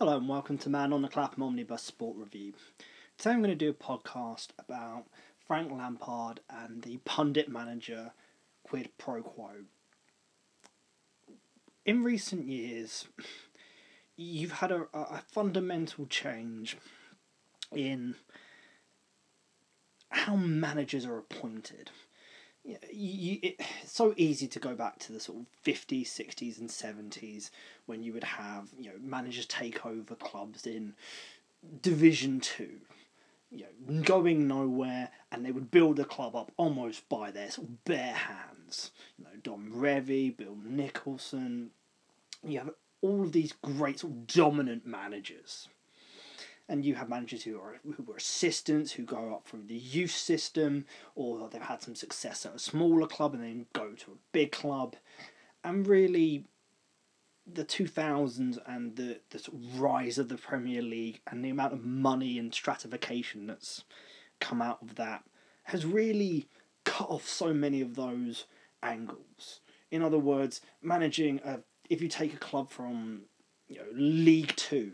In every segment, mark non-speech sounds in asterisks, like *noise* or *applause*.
Hello and welcome to Man on the Clapham Omnibus Sport Review. Today I'm going to do a podcast about Frank Lampard and the pundit manager quid pro quo. In recent years, you've had a, a fundamental change in how managers are appointed. You, you, it's so easy to go back to the sort of 50s, 60s, and 70s when you would have you know managers take over clubs in Division Two, you know, going nowhere, and they would build the club up almost by their sort of bare hands. You know, Don Revie, Bill Nicholson. You have all of these great sort of dominant managers and you have managers who are who were assistants who go up through the youth system or they've had some success at a smaller club and then go to a big club and really the 2000s and the, the rise of the Premier League and the amount of money and stratification that's come out of that has really cut off so many of those angles. In other words, managing a if you take a club from you know League Two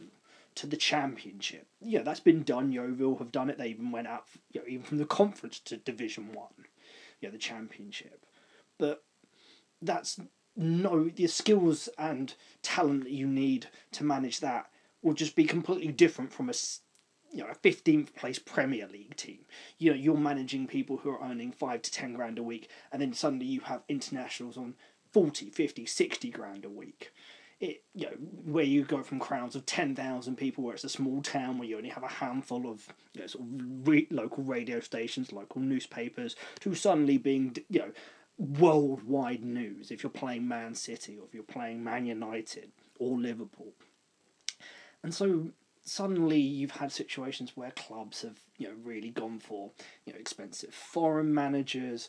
to the championship. Yeah, that's been done. Yeovil have done it. They even went out, you know, even from the conference to Division One, yeah, the championship. But that's no the skills and talent that you need to manage that will just be completely different from a you know a fifteenth place Premier League team. You know you're managing people who are earning five to ten grand a week, and then suddenly you have internationals on 40, 50, 60 grand a week it you know where you go from crowds of ten thousand people, where it's a small town where you only have a handful of you know, sort of re- local radio stations, local newspapers, to suddenly being you know worldwide news. If you're playing Man City or if you're playing Man United or Liverpool, and so suddenly you've had situations where clubs have you know really gone for you know expensive foreign managers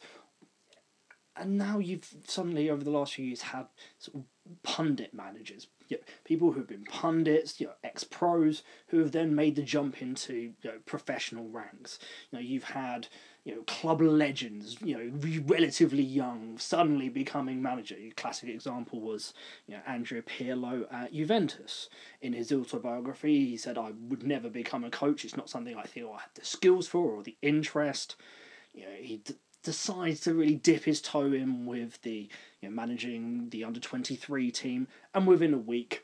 and now you've suddenly over the last few years had sort of pundit managers, you know, people who've been pundits, you know, ex pros, who have then made the jump into you know, professional ranks. You know, you've had you know club legends, you know, relatively young, suddenly becoming manager. A classic example was you know Andrea Pirlo at Juventus. In his autobiography, he said, "I would never become a coach. It's not something I feel I have the skills for or the interest." You know, he decides to really dip his toe in with the you know, managing the under 23 team, and within a week,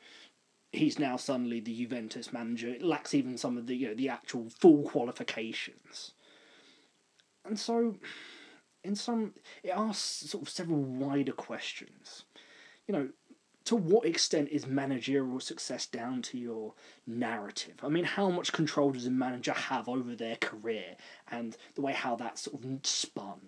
he's now suddenly the Juventus manager. It lacks even some of the you know, the actual full qualifications. And so, in some, it asks sort of several wider questions. You know, to what extent is managerial success down to your narrative? I mean, how much control does a manager have over their career and the way how that's sort of spun?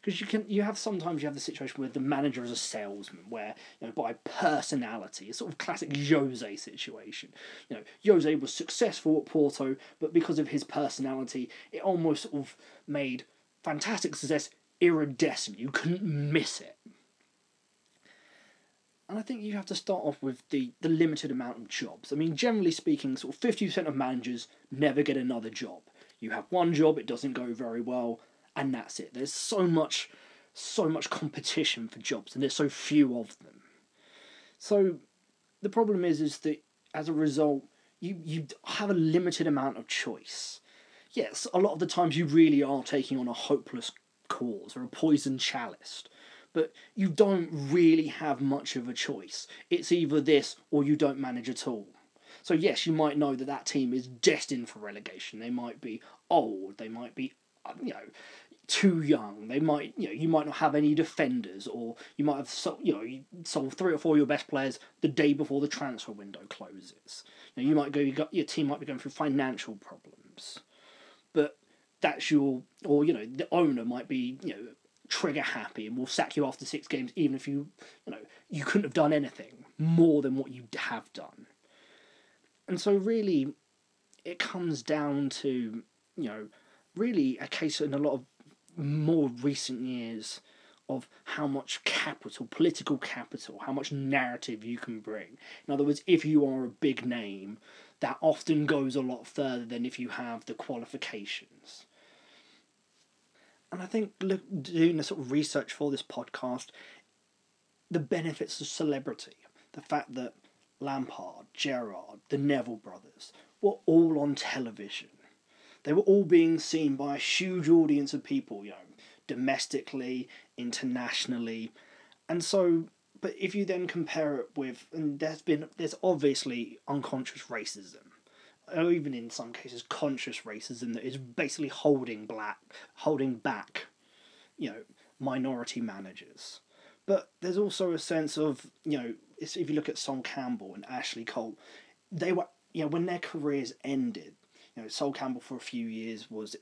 Because you can, you have sometimes you have the situation where the manager is a salesman, where you know by personality, a sort of classic Jose situation. You know, Jose was successful at Porto, but because of his personality, it almost sort of made fantastic success iridescent. You couldn't miss it. And I think you have to start off with the, the limited amount of jobs. I mean, generally speaking, sort of 50% of managers never get another job. You have one job, it doesn't go very well, and that's it. There's so much, so much competition for jobs, and there's so few of them. So the problem is, is that as a result, you, you have a limited amount of choice. Yes, a lot of the times you really are taking on a hopeless cause or a poison chalice but you don't really have much of a choice. It's either this or you don't manage at all. So yes, you might know that that team is destined for relegation. They might be old. They might be, you know, too young. They might, you know, you might not have any defenders, or you might have, sold, you know, you sold three or four of your best players the day before the transfer window closes. You, you might go, you got, your team might be going through financial problems, but that's your, or you know, the owner might be, you know, trigger happy and will sack you after six games, even if you, you know, you couldn't have done anything more than what you have done. And so, really, it comes down to, you know, really a case in a lot of more recent years of how much capital, political capital, how much narrative you can bring. In other words, if you are a big name, that often goes a lot further than if you have the qualifications and I think look, doing the sort of research for this podcast, the benefits of celebrity, the fact that Lampard, Gerrard, the Neville brothers were all on television. They were all being seen by a huge audience of people, you know, domestically, internationally. And so, but if you then compare it with, and there's been, there's obviously unconscious racism, or even in some cases conscious racism that is basically holding black, holding back, you know, minority managers. But there's also a sense of, you know, if you look at Sol Campbell and Ashley Cole, they were, you know, when their careers ended, you know, Sol Campbell for a few years was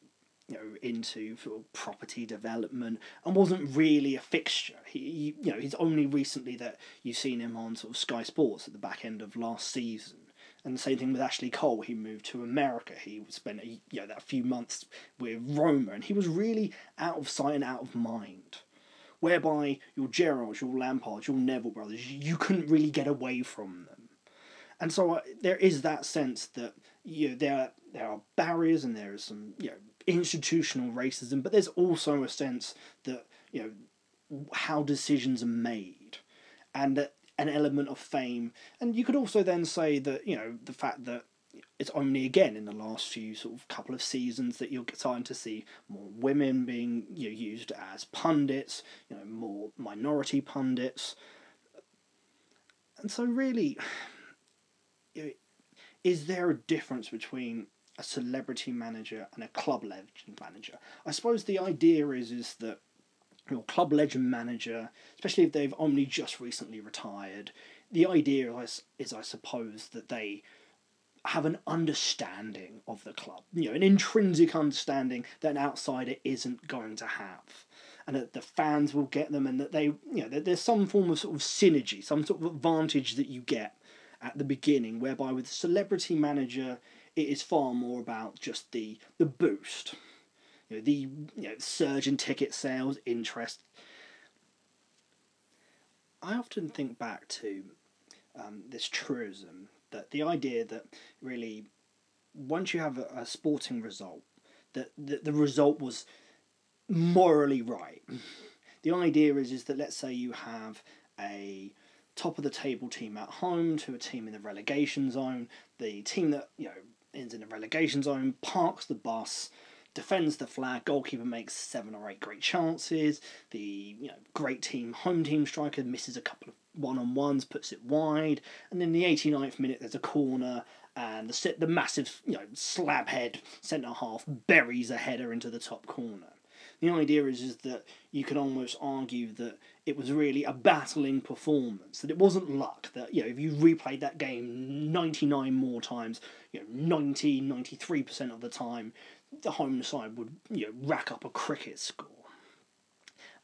you know into property development and wasn't really a fixture. He, you know, he's only recently that you've seen him on sort of Sky Sports at the back end of last season. And the same thing with Ashley Cole. He moved to America. He spent a, you know that few months with Roma, and he was really out of sight and out of mind. Whereby your Gerrards, your Lampards, your Neville brothers, you couldn't really get away from them. And so uh, there is that sense that you know, there there are barriers and there is some you know institutional racism, but there's also a sense that you know how decisions are made, and an element of fame. And you could also then say that you know the fact that it's only again in the last few sort of couple of seasons that you're starting to see more women being you know, used as pundits, you know, more minority pundits. And so really, is there a difference between a celebrity manager and a club legend manager? I suppose the idea is is that your club legend manager, especially if they've only just recently retired, the idea is, is I suppose that they have an understanding of the club, you know, an intrinsic understanding that an outsider isn't going to have. And that the fans will get them, and that they, you know, that there's some form of sort of synergy, some sort of advantage that you get at the beginning, whereby with celebrity manager, it is far more about just the the boost, you know, the you know, surge in ticket sales, interest. I often think back to um, this truism that the idea that really once you have a, a sporting result, that the, the result was morally right. The idea is is that let's say you have a top of the table team at home to a team in the relegation zone. The team that you know is in the relegation zone parks the bus, defends the flag. Goalkeeper makes seven or eight great chances. The you know great team home team striker misses a couple of one on ones, puts it wide, and in the 89th minute there's a corner. And the the massive, you know, slab head centre half buries a header into the top corner the idea is, is that you can almost argue that it was really a battling performance, that it wasn't luck, that, you know, if you replayed that game 99 more times, you know, 90, 93% of the time, the home side would, you know, rack up a cricket score.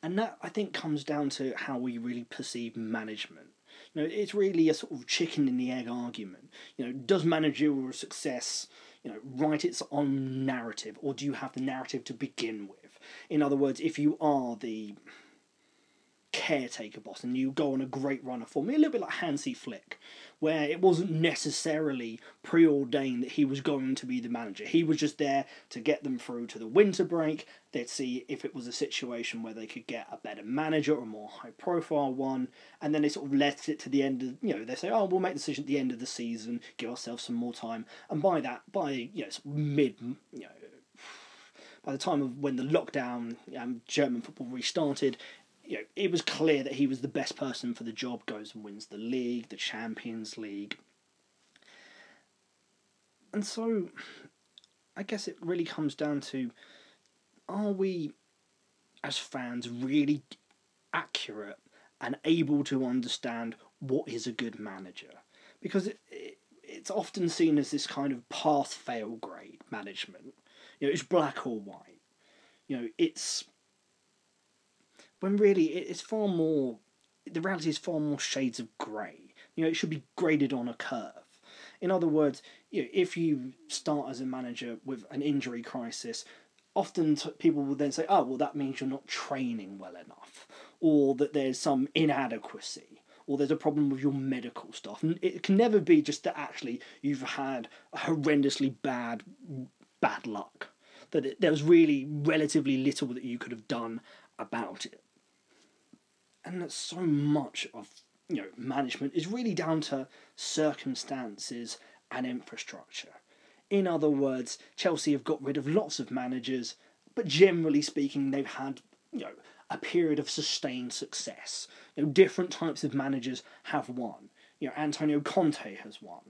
And that, I think, comes down to how we really perceive management. You know, it's really a sort of chicken and the egg argument. You know, does managerial success, you know, write its own narrative, or do you have the narrative to begin with? In other words, if you are the caretaker boss and you go on a great run of form, a little bit like Hansi Flick, where it wasn't necessarily preordained that he was going to be the manager. He was just there to get them through to the winter break. They'd see if it was a situation where they could get a better manager or a more high profile one, and then they sort of let it to the end of you know, they say, Oh, we'll make the decision at the end of the season, give ourselves some more time. And by that by you know mid you know *sighs* by the time of when the lockdown um, German football restarted, you know, it was clear that he was the best person for the job. Goes and wins the league, the Champions League, and so I guess it really comes down to: Are we, as fans, really accurate and able to understand what is a good manager? Because it, it it's often seen as this kind of pass fail grade management you know, it's black or white. You know, it's when really it's far more. The reality is far more shades of grey. You know, it should be graded on a curve. In other words, you know, if you start as a manager with an injury crisis, often t- people will then say, "Oh, well, that means you're not training well enough," or that there's some inadequacy, or there's a problem with your medical stuff. And it can never be just that actually you've had horrendously bad bad luck. That it, there was really relatively little that you could have done about it. And that so much of you know management is really down to circumstances and infrastructure. In other words, Chelsea have got rid of lots of managers, but generally speaking, they've had you know a period of sustained success. You know, different types of managers have won. You know, Antonio Conte has won.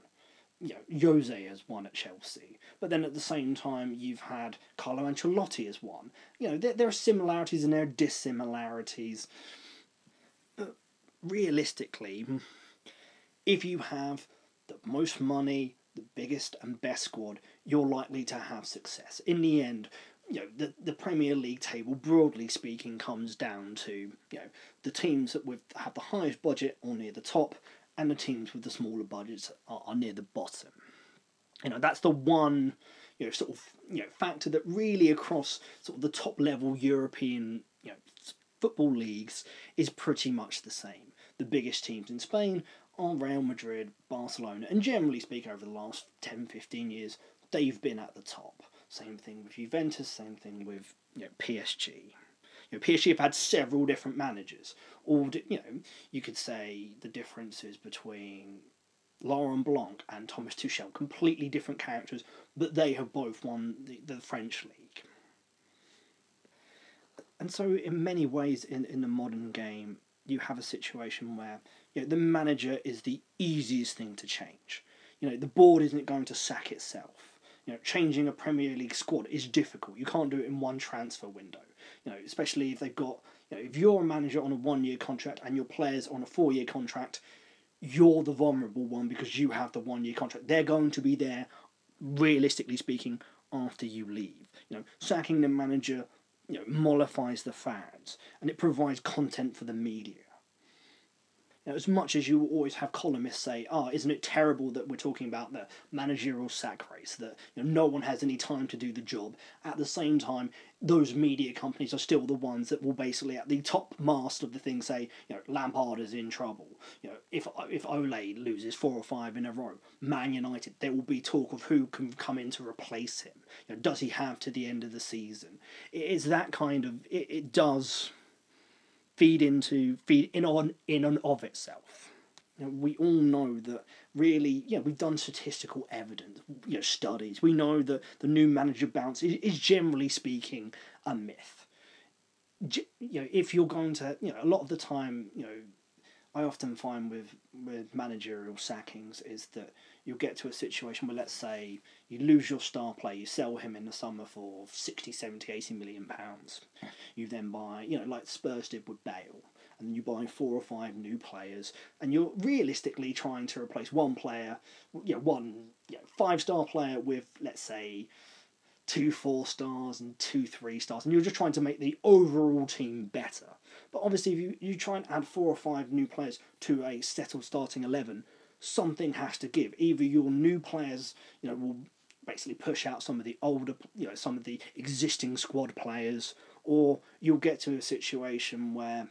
You know, Jose has won at Chelsea. But then at the same time, you've had Carlo Ancelotti has won. You know, there, there are similarities and there are dissimilarities. Realistically, if you have the most money, the biggest and best squad, you're likely to have success. In the end, you know the, the Premier League table, broadly speaking, comes down to you know the teams that with have the highest budget are near the top, and the teams with the smaller budgets are, are near the bottom. You know that's the one you know sort of you know factor that really across sort of the top level European you know football leagues is pretty much the same. The biggest teams in Spain are Real Madrid, Barcelona, and generally speaking, over the last 10, 15 years, they've been at the top. Same thing with Juventus, same thing with you know, PSG. You know, PSG have had several different managers. All you know, you could say the differences between Laurent Blanc and Thomas Tuchel, completely different characters, but they have both won the, the French league. And so, in many ways, in, in the modern game, you have a situation where you know, the manager is the easiest thing to change. You know, the board isn't going to sack itself you know, changing a Premier League squad is difficult. You can't do it in one transfer window. You know, especially if they've got, you know, if you're a manager on a one-year contract and your players on a four-year contract, you're the vulnerable one because you have the one-year contract. They're going to be there, realistically speaking, after you leave. You know, sacking the manager, you know, mollifies the fans and it provides content for the media. You know, as much as you always have columnists say, "Oh, isn't it terrible that we're talking about the managerial sack race? That you know, no one has any time to do the job." At the same time, those media companies are still the ones that will basically, at the top mast of the thing, say, "You know, Lampard is in trouble." You know, if if Ole loses four or five in a row, Man United, there will be talk of who can come in to replace him. You know, does he have to the end of the season? It's that kind of. It, it does feed into feed in on in and of itself. You know, we all know that really, you know, we've done statistical evidence, you know, studies. We know that the new manager bounce is, is generally speaking a myth. You know, if you're going to, you know, a lot of the time, you know, I often find with with managerial sackings is that you'll get to a situation where let's say you lose your star player, you sell him in the summer for 60, 70, 80 million pounds. You then buy, you know, like Spurs did with Bale, and you buy four or five new players, and you're realistically trying to replace one player, you know, one you know, five star player with let's say two four stars and two three stars, and you're just trying to make the overall team better. But obviously, if you, you try and add four or five new players to a settled starting 11, something has to give. Either your new players, you know, will basically push out some of the older, you know, some of the existing squad players, or you'll get to a situation where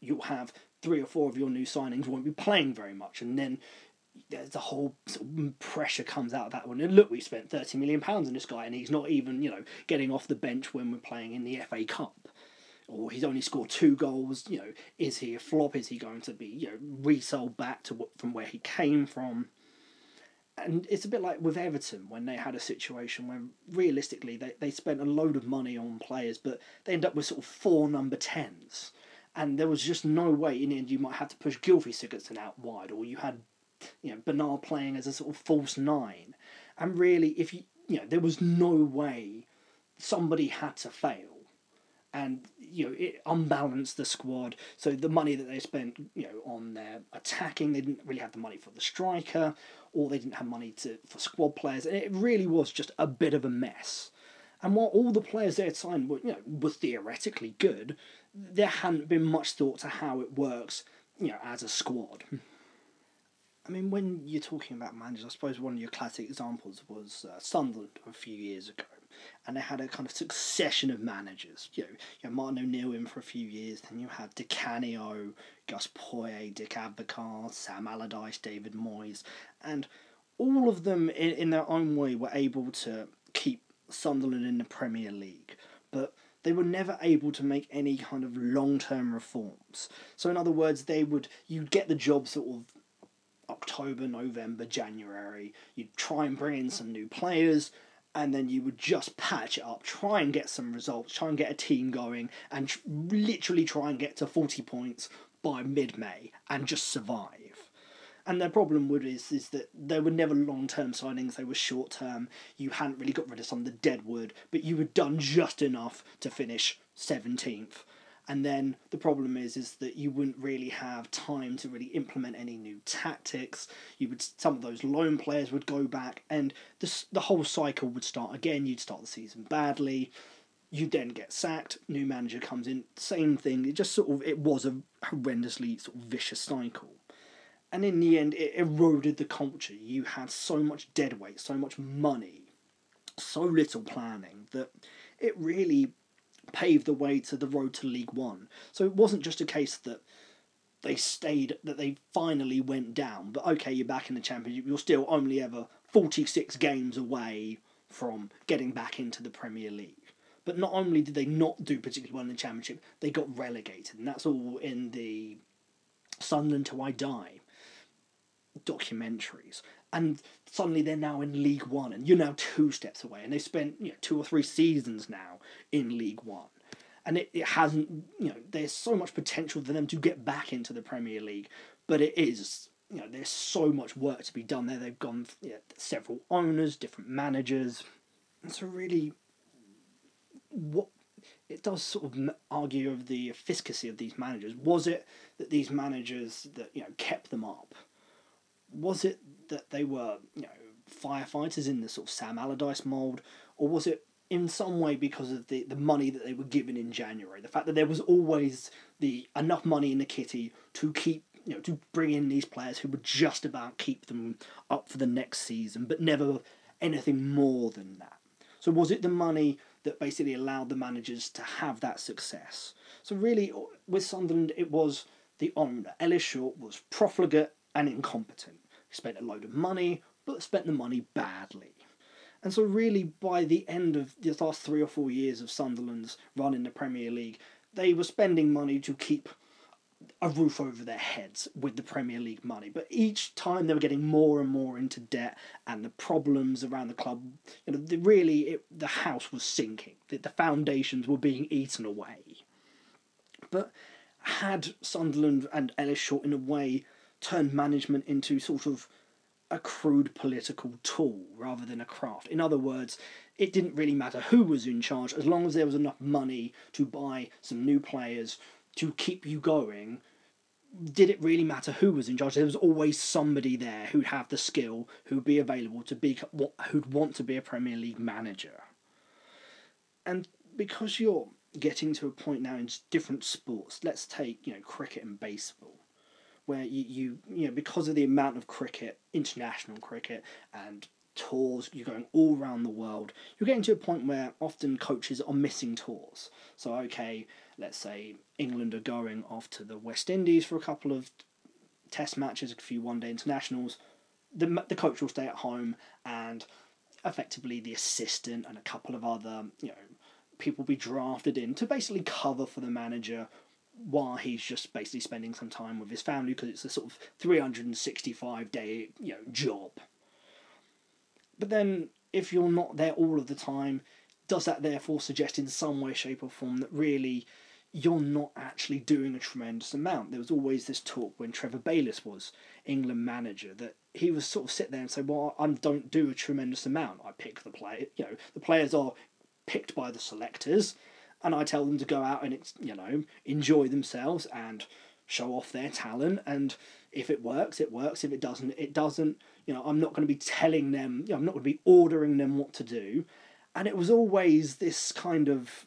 you'll have three or four of your new signings won't be playing very much, and then there's a whole sort of pressure comes out of that one. And look, we spent thirty million pounds on this guy, and he's not even you know getting off the bench when we're playing in the FA Cup or he's only scored two goals. You know, is he a flop? Is he going to be you know resold back to from where he came from? And it's a bit like with Everton when they had a situation where realistically they, they spent a load of money on players, but they end up with sort of four number tens. And there was just no way in the end you might have to push Gylfi Sigurdsson out wide, or you had you know Bernard playing as a sort of false nine. And really, if you you know, there was no way somebody had to fail and you know it unbalanced the squad. So the money that they spent, you know, on their attacking, they didn't really have the money for the striker, or they didn't have money to for squad players, and it really was just a bit of a mess. And while all the players they had signed were, you know, were theoretically good, there hadn't been much thought to how it works, you know, as a squad. I mean, when you're talking about managers, I suppose one of your classic examples was uh, Sunderland a few years ago and they had a kind of succession of managers. You know, you had Martin O'Neill in for a few years, then you had Di Canio, Gus Poyet, Dick Advocaat, Sam Allardyce, David Moyes, and all of them in, in their own way were able to keep Sunderland in the Premier League. But they were never able to make any kind of long term reforms. So, in other words, they would you'd get the job sort of October, November, January. You'd try and bring in some new players, and then you would just patch it up, try and get some results, try and get a team going, and tr- literally try and get to 40 points by mid May and just survive. And their problem would is is that they were never long term signings, they were short term. You hadn't really got rid of some of the dead wood, but you had done just enough to finish 17th and then the problem is is that you wouldn't really have time to really implement any new tactics. You would some of those loan players would go back and the, the whole cycle would start again. You'd start the season badly. You'd then get sacked. New manager comes in. Same thing. It just sort of it was a horrendously sort of vicious cycle. And in the end it eroded the culture. You had so much dead weight so much money so little planning that it really paved the way to the road to League One. So it wasn't just a case that they stayed, that they finally went down, but okay, you're back in the Championship, you're still only ever 46 games away from getting back into the Premier League. But not only did they not do particularly well in the Championship, they got relegated, and that's all in the Sunderland Till I Die documentaries. And suddenly they're now in League One, and you're now two steps away, and they've spent you know two or three seasons now in League One, and it, it hasn't you know there's so much potential for them to get back into the Premier League, but it is you know there's so much work to be done there. They've gone you know, several owners, different managers, and so really, what it does sort of argue of the efficacy of these managers. Was it that these managers that you know kept them up? Was it that they were you know firefighters in the sort of Sam Allardyce mold, or was it in some way because of the, the money that they were given in January? The fact that there was always the enough money in the kitty to keep you know to bring in these players who would just about keep them up for the next season, but never anything more than that. So was it the money that basically allowed the managers to have that success? So really, with Sunderland, it was the owner. Ellis Short was profligate and incompetent. He spent a load of money, but spent the money badly. And so, really, by the end of the last three or four years of Sunderland's run in the Premier League, they were spending money to keep a roof over their heads with the Premier League money. But each time they were getting more and more into debt, and the problems around the club, you know, the, really, it, the house was sinking. The, the foundations were being eaten away. But had Sunderland and Ellis Short, in a way, turned management into sort of a crude political tool rather than a craft. In other words, it didn't really matter who was in charge as long as there was enough money to buy some new players to keep you going. Did it really matter who was in charge? There was always somebody there who'd have the skill, who'd be available to be, who'd want to be a Premier League manager. And because you're getting to a point now in different sports, let's take you know cricket and baseball where you, you you know because of the amount of cricket, international cricket, and tours, you're going all around the world. You're getting to a point where often coaches are missing tours. So okay, let's say England are going off to the West Indies for a couple of test matches, a few one day internationals. The the coach will stay at home and effectively the assistant and a couple of other you know people be drafted in to basically cover for the manager while he's just basically spending some time with his family because it's a sort of 365 day you know job. But then if you're not there all of the time does that therefore suggest in some way shape or form that really you're not actually doing a tremendous amount? There was always this talk when Trevor Bayliss was England manager that he was sort of sit there and say well I don't do a tremendous amount. I pick the play you know the players are picked by the selectors and I tell them to go out and you know enjoy themselves and show off their talent. And if it works it works. If it doesn't it doesn't. You know I'm not going to be telling them you know, I'm not going to be ordering them what to do. And it was always this kind of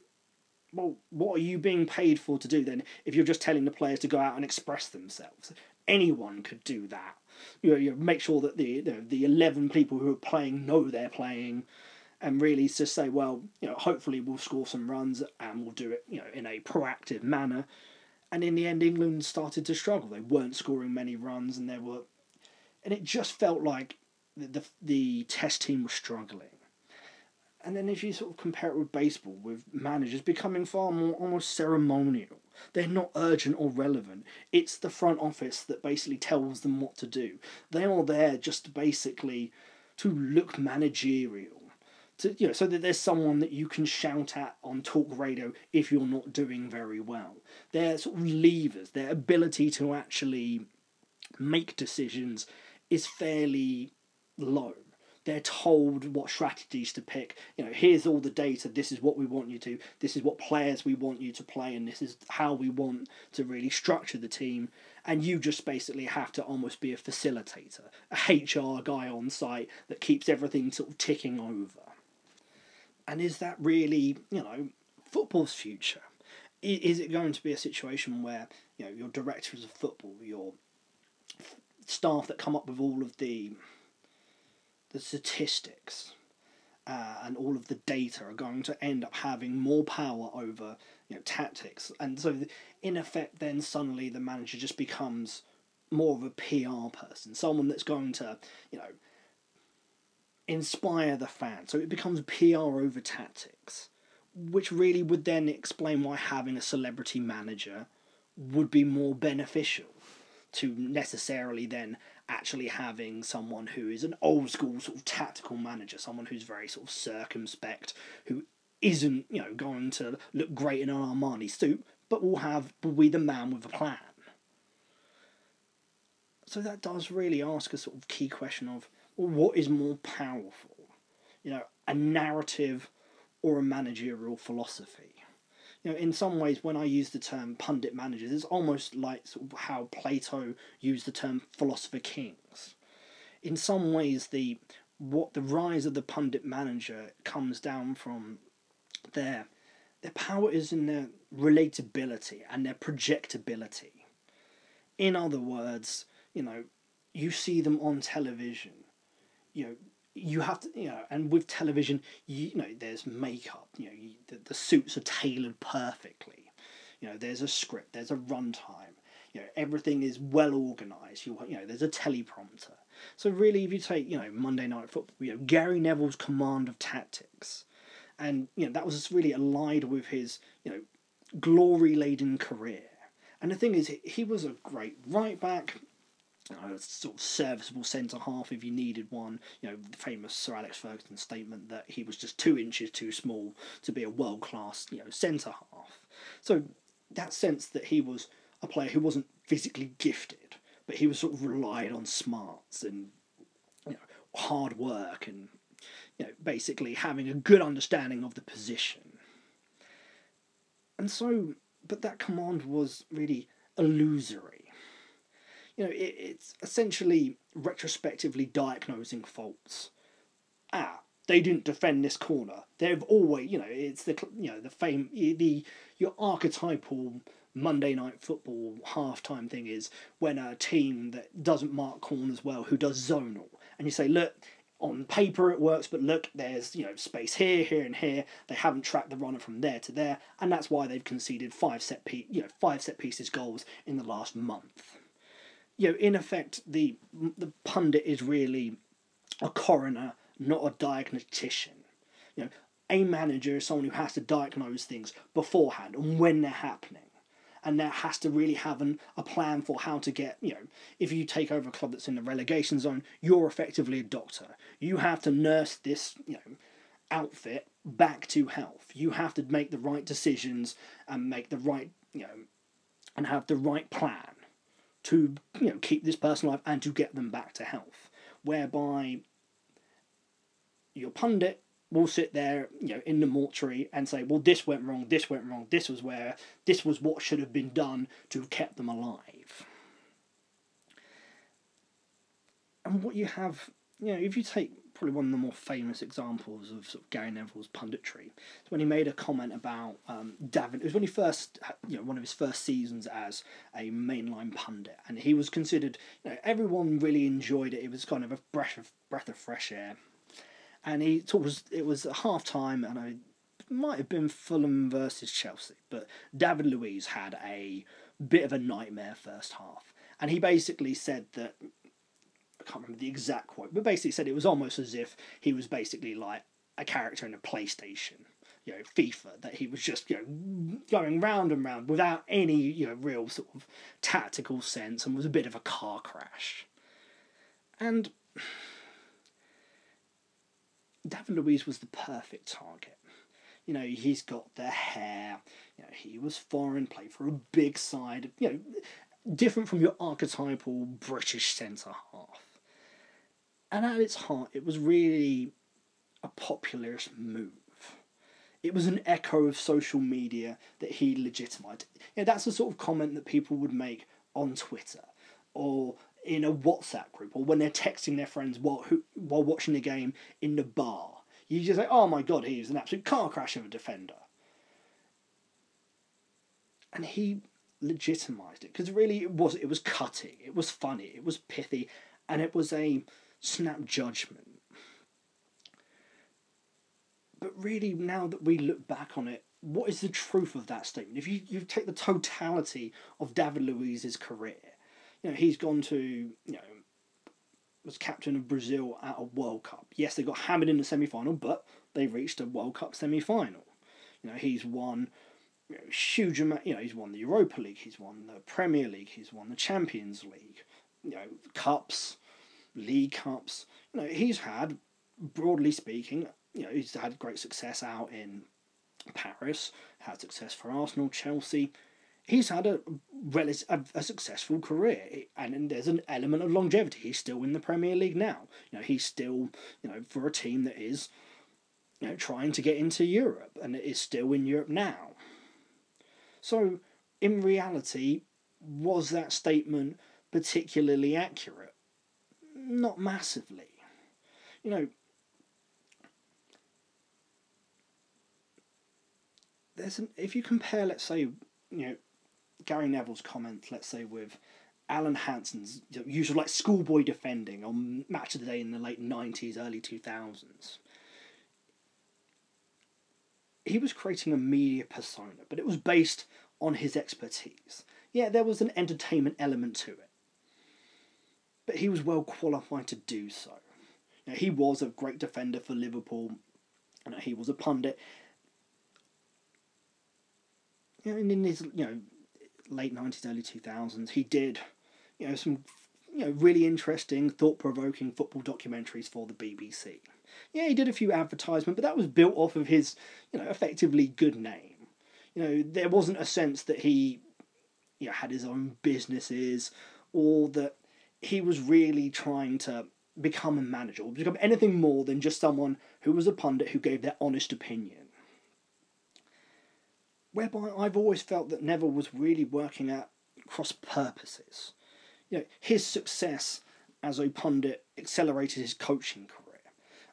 well what are you being paid for to do then if you're just telling the players to go out and express themselves? Anyone could do that. You know, you make sure that the the, the 11 people who are playing know they're playing and really to say, well, you know, hopefully we'll score some runs and we'll do it, you know, in a proactive manner. And in the end, England started to struggle. They weren't scoring many runs, and there were, and it just felt like the the, the Test team was struggling. And then if you sort of compare it with baseball, with managers becoming far more almost ceremonial, they're not urgent or relevant. It's the front office that basically tells them what to do. They are there just basically to look managerial. To, you know, so that there's someone that you can shout at on talk radio if you're not doing very well. Their sort of levers, their ability to actually make decisions is fairly low they're told what strategies to pick. You know, here's all the data. This is what we want you to. This is what players we want you to play, and this is how we want to really structure the team. And you just basically have to almost be a facilitator, a HR guy on site that keeps everything sort of ticking over. And is that really, you know, football's future? Is it going to be a situation where you know your directors of football, your staff that come up with all of the the statistics uh, and all of the data are going to end up having more power over you know tactics, and so in effect, then suddenly the manager just becomes more of a PR person, someone that's going to you know inspire the fans. So it becomes PR over tactics, which really would then explain why having a celebrity manager would be more beneficial to necessarily then actually having someone who is an old school sort of tactical manager, someone who's very sort of circumspect, who isn't, you know, going to look great in an Armani suit, but will have will be the man with a plan. So that does really ask a sort of key question of what is more powerful? You know, a narrative or a managerial philosophy? you know, in some ways, when I use the term pundit managers, it's almost like how Plato used the term philosopher kings. In some ways, the what the rise of the pundit manager comes down from their their power is in their relatability and their projectability. In other words, you know, you see them on television, you know, you have to, you know, and with television, you, you know, there's makeup, you know, you, the, the suits are tailored perfectly. You know, there's a script, there's a runtime. You know, everything is well organized. You, you know, there's a teleprompter. So really, if you take, you know, Monday Night Football, you know, Gary Neville's command of tactics, and you know that was really allied with his, you know, glory laden career. And the thing is, he was a great right back, a sort of serviceable centre half if you needed one. You know, the famous Sir Alex Ferguson statement that he was just two inches too small to be a world class, you know, centre half. So that sense that he was a player who wasn't physically gifted, but he was sort of relied on smarts and you know hard work and you know basically having a good understanding of the position. And so, but that command was really illusory you know, it, it's essentially retrospectively diagnosing faults. Ah, they didn't defend this corner. They've always, you know, it's the you know the fame the your archetypal Monday night football halftime thing is when a team that doesn't mark corners well, who does zonal, and you say, look, on paper it works, but look, there's you know space here, here, and here. They haven't tracked the runner from there to there, and that's why they've conceded five set pe- you know five set pieces goals in the last month you know, in effect, the the pundit is really a coroner, not a diagnostician. You know, a manager is someone who has to diagnose things beforehand and when they're happening. And that has to really have an, a plan for how to get, you know, if you take over a club that's in the relegation zone, you're effectively a doctor. You have to nurse this, you know, outfit back to health. You have to make the right decisions and make the right, you know, and have the right plan to you know keep this person alive and to get them back to health. Whereby your pundit will sit there, you know, in the mortuary and say, "Well, this went wrong. This went wrong. This was where this was what should have been done to have kept them alive." And what you have, you know, if you take probably one of the more famous examples of, sort of Gary Neville's punditry. It's when he made a comment about um, Davin. It was when he first, you know, one of his first seasons as a mainline pundit, and he was considered. You know, everyone really enjoyed it. It was kind of a breath of breath of fresh air, and he was it was half time, and I might have been Fulham versus Chelsea, but David Luiz had a bit of a nightmare first half, and he basically said that can't remember the exact quote, but basically said it was almost as if he was basically like a character in a PlayStation, you know, FIFA, that he was just you know going round and round without any you know real sort of tactical sense, and was a bit of a car crash. And David Luiz was the perfect target. You know, he's got the hair. You know, he was foreign, played for a big side. You know, different from your archetypal British centre half. And at its heart, it was really a populist move. It was an echo of social media that he legitimised. Know, that's the sort of comment that people would make on Twitter or in a WhatsApp group or when they're texting their friends while, who, while watching the game in the bar. You just say, oh my god, he he's an absolute car crash of a defender. And he legitimised it because really it was it was cutting, it was funny, it was pithy, and it was a snap judgment. But really, now that we look back on it, what is the truth of that statement? If you, you take the totality of David Luiz's career, you know, he's gone to, you know, was captain of Brazil at a World Cup. Yes, they got hammered in the semi final, but they reached a World Cup semi final. You know, he's won you know, huge amount. You know, he's won the Europa League, he's won the Premier League, he's won the Champions League. You know, cups, league cups. You know, he's had, broadly speaking, you know, he's had great success out in Paris, had success for Arsenal, Chelsea. He's had a, a, a successful career, and, there's an element of longevity. He's still in the Premier League now. You know, he's still, you know, for a team that is, you know, trying to get into Europe, and it is still in Europe now. So, in reality, was that statement particularly accurate? Not massively. You know, there's an if you compare, let's say, you know, Gary Neville's comments, let's say, with Alan Hansen's of like schoolboy defending on Match of the Day in the late nineties, early two thousands. He was creating a media persona, but it was based on his expertise. Yeah, there was an entertainment element to it, but he was well qualified to do so. He was a great defender for Liverpool. You know, he was a pundit. You know, and in his you know late nineties, early two thousands, he did you know some you know really interesting, thought provoking football documentaries for the BBC. Yeah, he did a few advertisements, but that was built off of his you know effectively good name. You know, there wasn't a sense that he you know, had his own businesses or that he was really trying to become a manager or become anything more than just someone who was a pundit who gave their honest opinion. Whereby I've always felt that Neville was really working at cross purposes. You know, his success as a pundit accelerated his coaching career,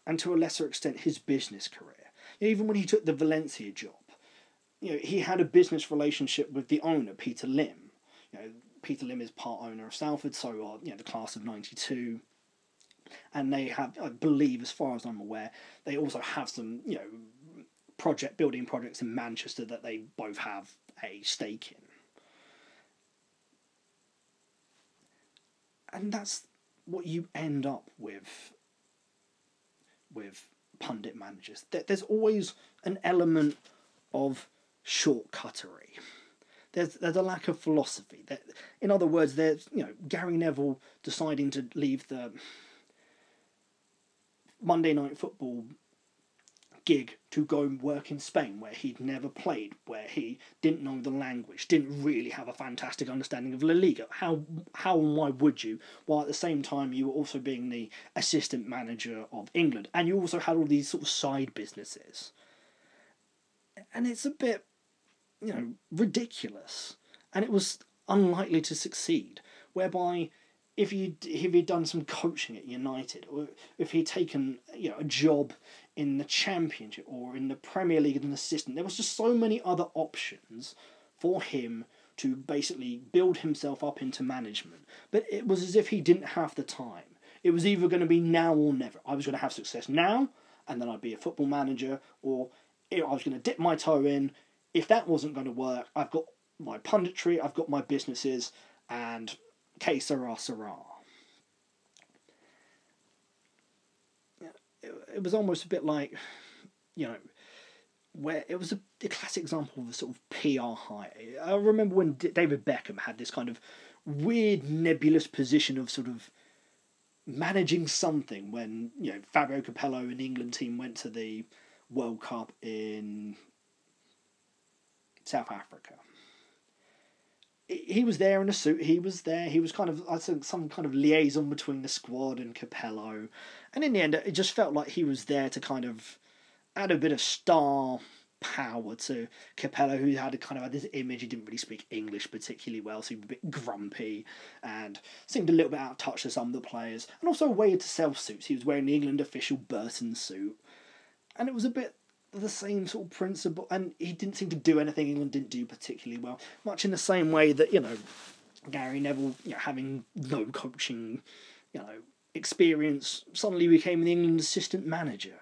and to a lesser extent his business career. Even when he took the Valencia job, you know, he had a business relationship with the owner, Peter Lim. You know, Peter Lim is part owner of Salford, so are you know the class of '92, and they have, I believe, as far as I'm aware, they also have some you know project building projects in Manchester that they both have a stake in. And that's what you end up with with pundit managers. There's always an element of shortcuttery. There's there's a lack of philosophy. That, in other words, there's you know Gary Neville deciding to leave the Monday Night Football gig to go and work in Spain, where he'd never played, where he didn't know the language, didn't really have a fantastic understanding of La Liga. How how and why would you? While at the same time you were also being the assistant manager of England, and you also had all these sort of side businesses. And it's a bit, you know, ridiculous, and it was unlikely to succeed. Whereby if you if he'd done some coaching at United, or if he'd taken you know a job in the Championship or in the Premier League as an assistant, there was just so many other options for him to basically build himself up into management. But it was as if he didn't have the time. It was either going to be now or never. I was going to have success now, and then I'd be a football manager, or I was going to dip my toe in. If that wasn't going to work, I've got my punditry, I've got my businesses, and que sera, sera. It, it was almost a bit like, you know, where it was a, a classic example of a sort of PR high. I remember when D- David Beckham had this kind of weird nebulous position of sort of managing something when you know Fabio Capello and England team went to the World Cup in South Africa. He was there in a suit. He was there. He was kind of I think some kind of liaison between the squad and Capello, and in the end, it just felt like he was there to kind of add a bit of star power to Capello, who had a kind of had this image. He didn't really speak English particularly well, seemed a bit grumpy and seemed a little bit out of touch to some of the players. And also a way to sell suits. He was wearing the England official Burton suit, and it was a bit the same sort of principle. And he didn't seem to do anything England didn't do particularly well. Much in the same way that you know Gary Neville, you know, having no coaching, you know, experience, suddenly became the England assistant manager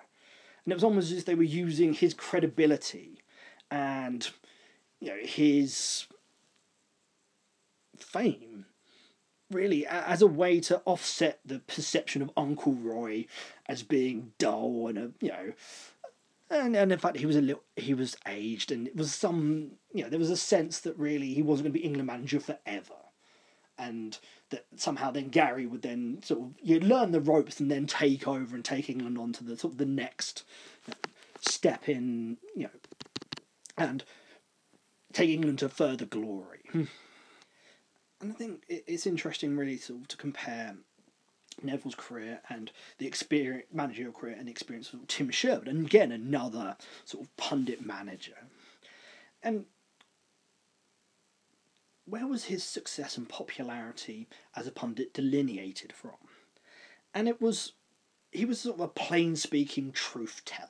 and it was almost as if they were using his credibility and you know his fame really as a way to offset the perception of Uncle Roy as being dull and a you know and and in fact he was a little he was aged and it was some you know there was a sense that really he wasn't going to be England manager forever and that somehow then Gary would then sort of you learn the ropes and then take over and take England on to the sort of the next step in you know and take England to further glory. Hmm. and I think it's interesting really to to compare Neville's career and the experience managerial career and the experience of Tim Sherwood and again another sort of pundit manager. And where was his success and popularity as a pundit delineated from? And it was, he was sort of a plain speaking truth teller.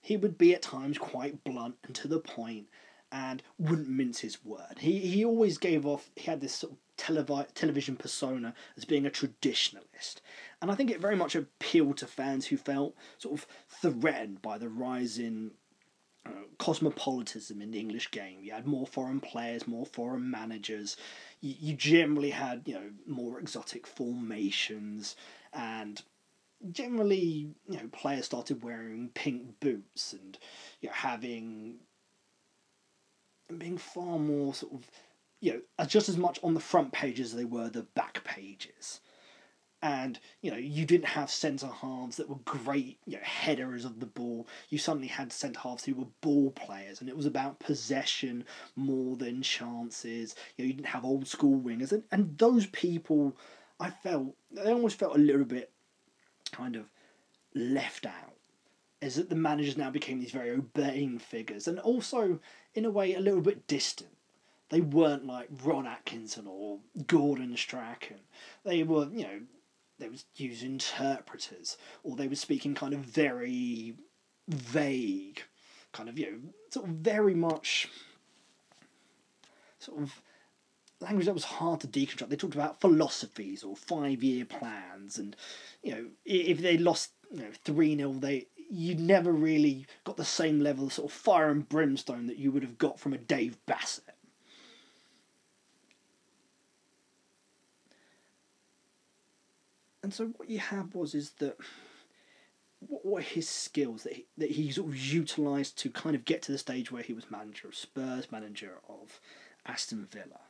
He would be at times quite blunt and to the point and wouldn't mince his word. He, he always gave off, he had this sort of televi- television persona as being a traditionalist. And I think it very much appealed to fans who felt sort of threatened by the rise in uh, cosmopolitanism in the English game. You had more foreign players, more foreign managers. You, you generally had you know more exotic formations, and generally you know players started wearing pink boots and you know having being far more sort of you know just as much on the front page as they were the back pages. And you know you didn't have centre halves that were great you know headers of the ball. You suddenly had centre halves who were ball players and it was about possession more than chances. You know you didn't have old school wingers and, and those people i felt they almost felt a little bit kind of left out is that the managers now became these very urbane figures. And also in a way a little bit distant they weren't like Ron Atkinson or Gordon Strachan. They were, you know, they was use interpreters, or they were speaking kind of very vague, kind of, you know, sort of very much sort of language that was hard to deconstruct. They talked about philosophies or five year plans, and you know, if they lost you know three 0 they you never really got the same level of sort of fire and brimstone that you would have got from a Dave Bassett. and so what you had was is that what were his skills that he, that he sort of utilised to kind of get to the stage where he was manager of Spurs, manager of Aston Villa.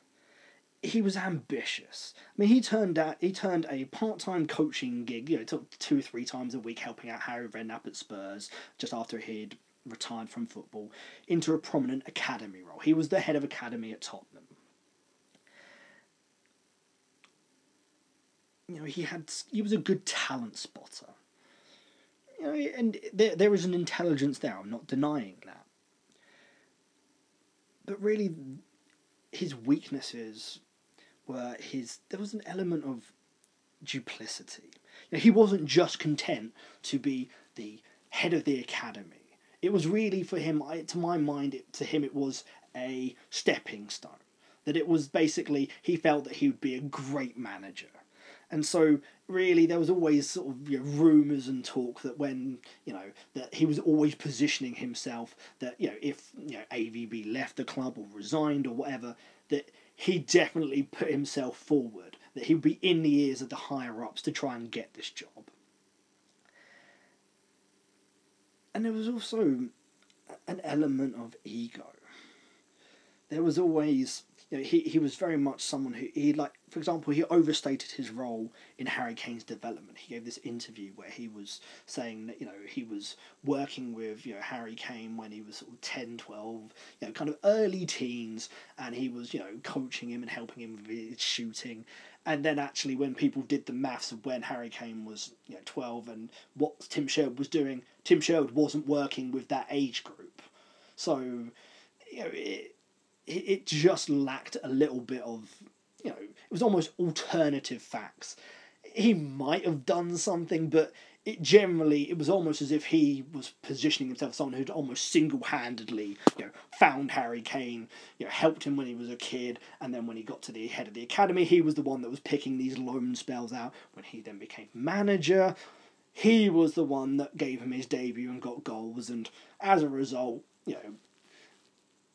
He was ambitious. I mean, he turned out he turned a part time coaching gig, you know, took two or three times a week helping out Harry Redknapp at Spurs just after he'd retired from football, into a prominent academy role. He was the head of academy at Tottenham. you know, he had he was a good talent spotter. You know, and there there is an intelligence there. I'm not denying that. But really, his weaknesses were his. There was an element of duplicity. He wasn't just content to be the head of the academy. It was really for him, to my mind, it, to him, it was a stepping stone. That it was basically, he felt that he would be a great manager and so really there was always sort of you know, rumors and talk that when you know that he was always positioning himself that you know if you know AVB left the club or resigned or whatever that he definitely put himself forward that he would be in the ears of the higher ups to try and get this job and there was also an element of ego. There was always you know, he, he was very much someone who he like for example he overstated his role in Harry Kane's development. He gave this interview where he was saying that you know he was working with you know Harry Kane when he was sort of 10, 12, you know kind of early teens and he was you know coaching him and helping him with his shooting and then actually when people did the maths of when Harry Kane was you know 12 and what Tim Sherwood was doing, Tim Sherwood wasn't working with that age group. So you know it it just lacked a little bit of, you know, it was almost alternative facts. He might have done something, but it generally it was almost as if he was positioning himself as someone who'd almost single handedly, you know, found Harry Kane, you know, helped him when he was a kid, and then when he got to the head of the academy, he was the one that was picking these loan spells out. When he then became manager, he was the one that gave him his debut and got goals, and as a result, you know,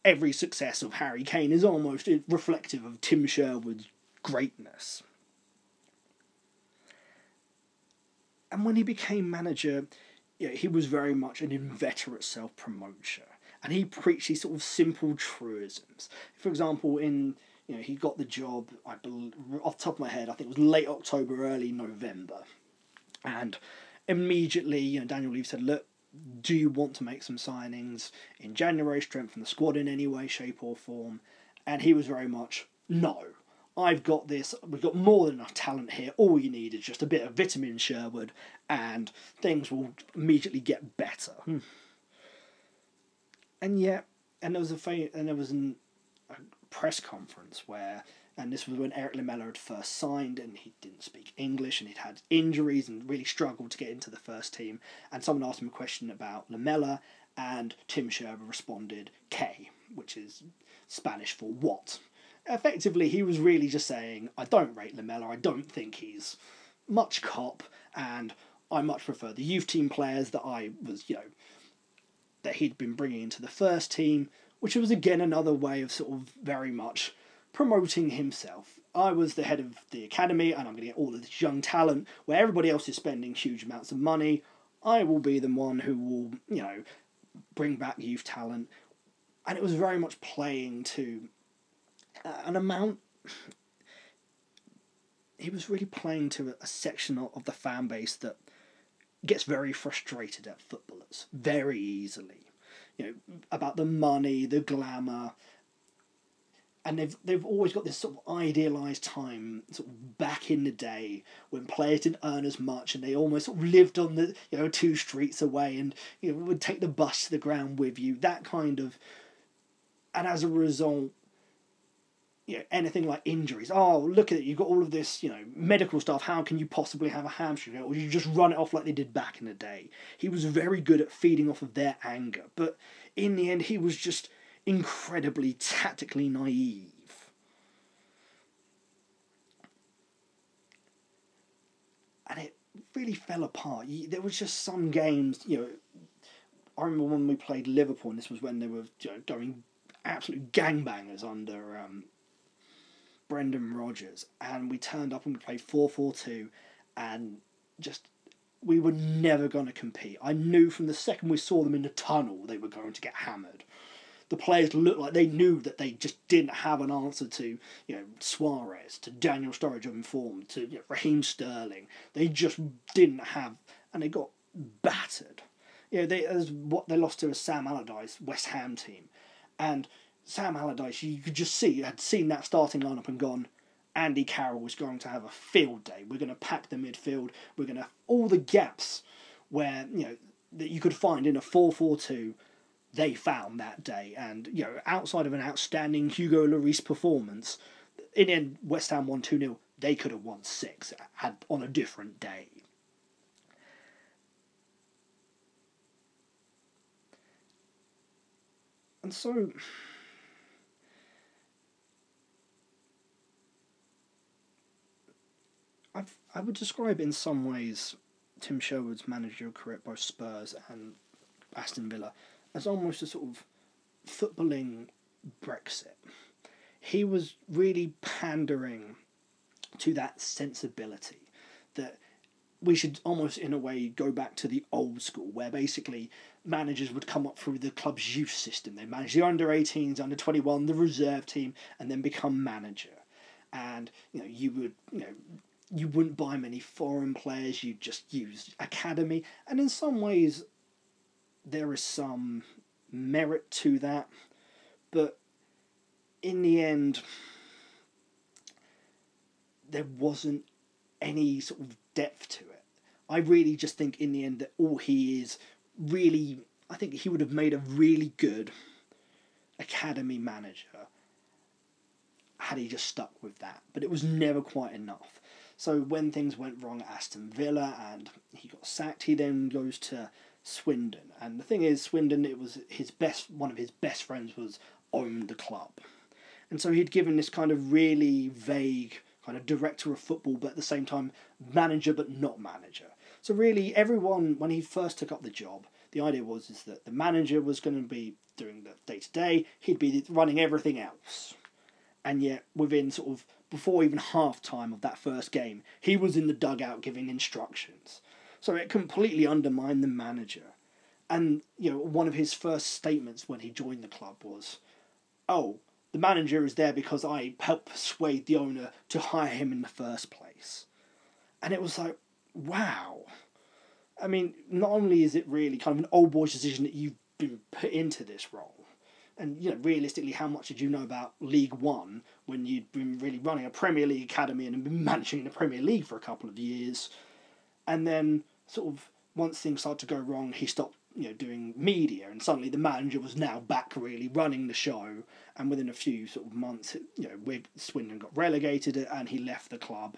every success of Harry Kane is almost reflective of Tim Sherwood's greatness. And when he became manager, you know, he was very much an inveterate self promoter. And he preached these sort of simple truisms. For example, in you know, he got the job, I believe, off top of my head, I think it was late October, early November. And immediately, you know, Daniel Levy said, look, do you want to make some signings in January, strengthen the squad in any way, shape, or form? And he was very much, no. I've got this, we've got more than enough talent here. All you need is just a bit of vitamin Sherwood, and things will immediately get better. Hmm. And yet, and there was a fa- and there was an, a press conference where and this was when Erik Lamela had first signed and he didn't speak English and he'd had injuries and really struggled to get into the first team. And someone asked him a question about Lamela, and Tim Sherwood responded K, which is Spanish for what. Effectively, he was really just saying, I don't rate Lamela, I don't think he's much cop, and I much prefer the youth team players that I was, you know, that he'd been bringing into the first team, which was again another way of sort of very much promoting himself. I was the head of the academy and I'm going to get all of this young talent where everybody else is spending huge amounts of money. I will be the one who will, you know, bring back youth talent. And it was very much playing to uh, an amount. He was really playing to a section of the fan base that gets very frustrated at footballers very easily. You know, about the money, the glamour, and they've they've always got this sort of idealized time sort of back in the day when players didn't earn as much and they almost sort of lived on the you know two streets away and you know would take the bus to the ground with you that kind of and as a result you know, anything like injuries. Oh, look at it! You've got all of this, you know, medical stuff. How can you possibly have a hamstring? Or you just run it off like they did back in the day. He was very good at feeding off of their anger, but in the end, he was just incredibly tactically naive. And it really fell apart. There was just some games, you know. I remember when we played Liverpool, and this was when they were you know, going absolute gangbangers under um, Brendan Rodgers, and we turned up and we played four four two, and just we were never going to compete. I knew from the second we saw them in the tunnel they were going to get hammered the players looked like they knew that they just didn't have an answer to, you know, Suarez, to Daniel Sturridge informed, to you know, Raheem Sterling. They just didn't have, and they got battered. You know, they as what they lost to a Sam Allardyce West Ham team, and Sam Allardyce, you could just see, had seen that starting lineup and gone. Andy Carroll was going to have a field day. We're going to pack the midfield. We're going to all the gaps where you know that you could find in a four four two they found that day. And, you know, outside of an outstanding Hugo Lloris performance, in West Ham won 2 0. They could have won 6 had, on a different day. And so. I've, I would describe in some ways Tim Sherwood's managerial career at both Spurs and Aston Villa as almost a sort of footballing Brexit. He was really pandering to that sensibility that we should almost, in a way, go back to the old school, where basically managers would come up through the club's youth system. They manage the under 18s, under 21, the reserve team, and then become manager. And you know, you would, you know, you wouldn't buy many foreign players. You'd just use academy, and in some ways, there is some merit to that, but in the end, there wasn't any sort of depth to it. I really just think in the end that all he is really, I think he would have made a really good academy manager had he just stuck with that. But it was never quite enough. So when things went wrong at Aston Villa and he got sacked, he then goes to Swindon. And the thing is, Swindon, it was his best, one of his best friends was owned the club. And so he'd given this kind of really vague kind of director of football, but at the same time manager, but not manager. So really, everyone when he first took up the job, the idea was is that the manager was going to be doing the day to day. He'd be running everything else, and yet within sort of before even half time of that first game, he was in the dugout giving instructions. So it completely undermined the manager. And you know, one of his first statements when he joined the club was, "Oh, the manager is there because I helped persuade the owner to hire him in the first place. And it was like, wow. I mean, not only is it really kind of an old boy's decision that you've been put into this role, and you know, realistically, how much did you know about League One when you'd been really running a Premier League academy and been *laughs* managing the Premier League for a couple of years, and then sort of once things started to go wrong, he stopped you know doing media and suddenly the manager was now back really running the show and within a few sort of months you know Swindon got relegated and he left the club.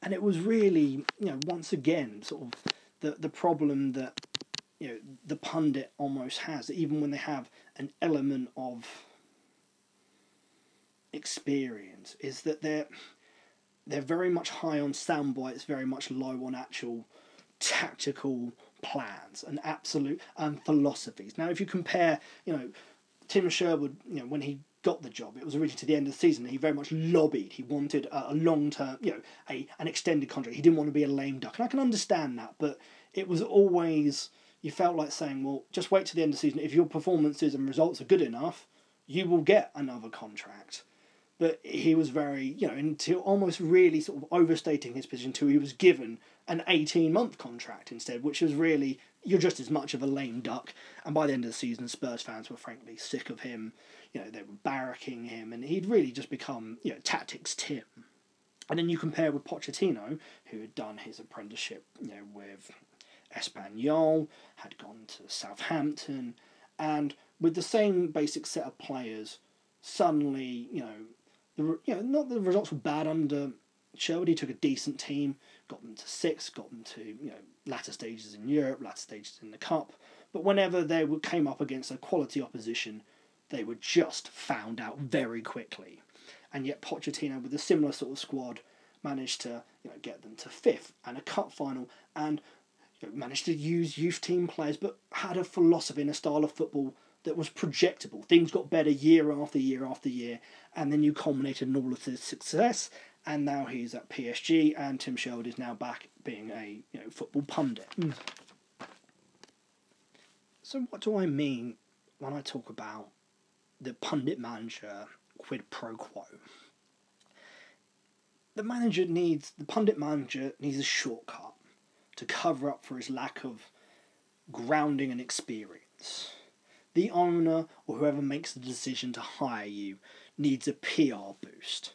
And it was really you know once again sort of the the problem that you know the pundit almost has even when they have an element of experience is that they're they're very much high on sound bites very much low on actual tactical plans and absolute and philosophies. Now, if you compare, you know, Tim Sherwood, you know, when he got the job, it was originally to the end of the season. He very much lobbied. He wanted a, a long term, you know, a an extended contract. He didn't want to be a lame duck, and I can understand that. But it was always you felt like saying, well, just wait to the end of the season. If your performances and results are good enough, you will get another contract. But he was very, you know, until almost really sort of overstating his position until he was given an 18 month contract instead, which was really, you're just as much of a lame duck. And by the end of the season, Spurs fans were frankly sick of him. You know, they were barracking him, and he'd really just become, you know, tactics Tim. And then you compare with Pochettino, who had done his apprenticeship, you know, with Espanyol, had gone to Southampton, and with the same basic set of players, suddenly, you know, the you know not the results were bad under Sherwood. He took a decent team, got them to six, got them to you know latter stages in Europe, latter stages in the cup. But whenever they came up against a quality opposition, they were just found out very quickly. And yet Pochettino, with a similar sort of squad, managed to you know get them to fifth and a cup final, and managed to use youth team players, but had a philosophy and a style of football that was projectable. Things got better year after year after year, and then you culminated in all of this success. And now he's at PSG, and Tim Sherwood is now back being a you know football pundit. Mm. So what do I mean when I talk about the pundit manager quid pro quo? The manager needs the pundit manager needs a shortcut to cover up for his lack of grounding and experience the owner or whoever makes the decision to hire you needs a PR boost,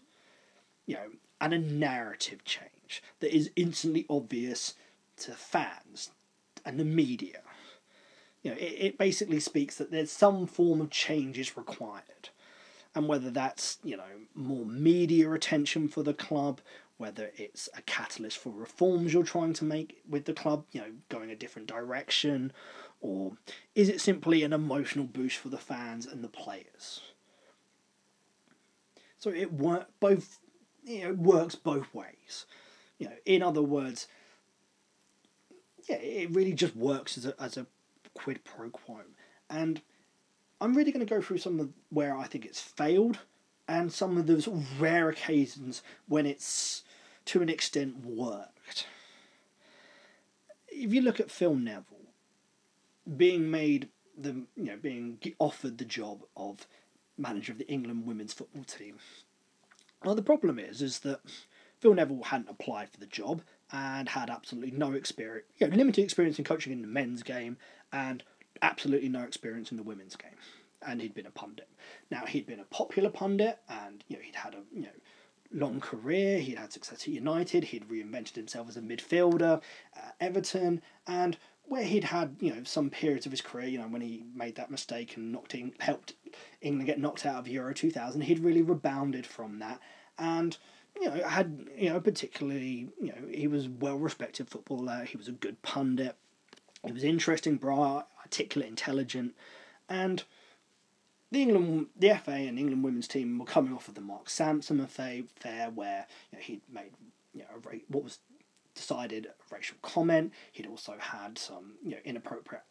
you know, and a narrative change that is instantly obvious to fans and the media. You know, it, it basically speaks that there's some form of change is required. And whether that's, you know, more media attention for the club, whether it's a catalyst for reforms you're trying to make with the club, you know, going a different direction, or is it simply an emotional boost for the fans and the players? So it work both you know, it works both ways. You know, in other words, yeah, it really just works as a as a quid pro quo. And I'm really going to go through some of where I think it's failed and some of those rare occasions when it's to an extent worked. If you look at Phil Neville being made the you know being offered the job of manager of the England women's football team. Well, the problem is is that Phil Neville hadn't applied for the job and had absolutely no experience, you know, limited experience in coaching in the men's game and absolutely no experience in the women's game. And he'd been a pundit. Now he'd been a popular pundit, and you know he'd had a you know long career. He'd had success at United. He'd reinvented himself as a midfielder at Everton, and where he'd had you know some periods of his career, you know when he made that mistake and knocked in, helped England get knocked out of Euro two thousand, he'd really rebounded from that, and you know had you know particularly you know he was well respected footballer. He was a good pundit. He was interesting, bright, articulate, intelligent, and the England, the FA and England women's team were coming off of the Mark Sampson affair, where you know, he'd made you know what was decided racial comment. He'd also had some you know inappropriate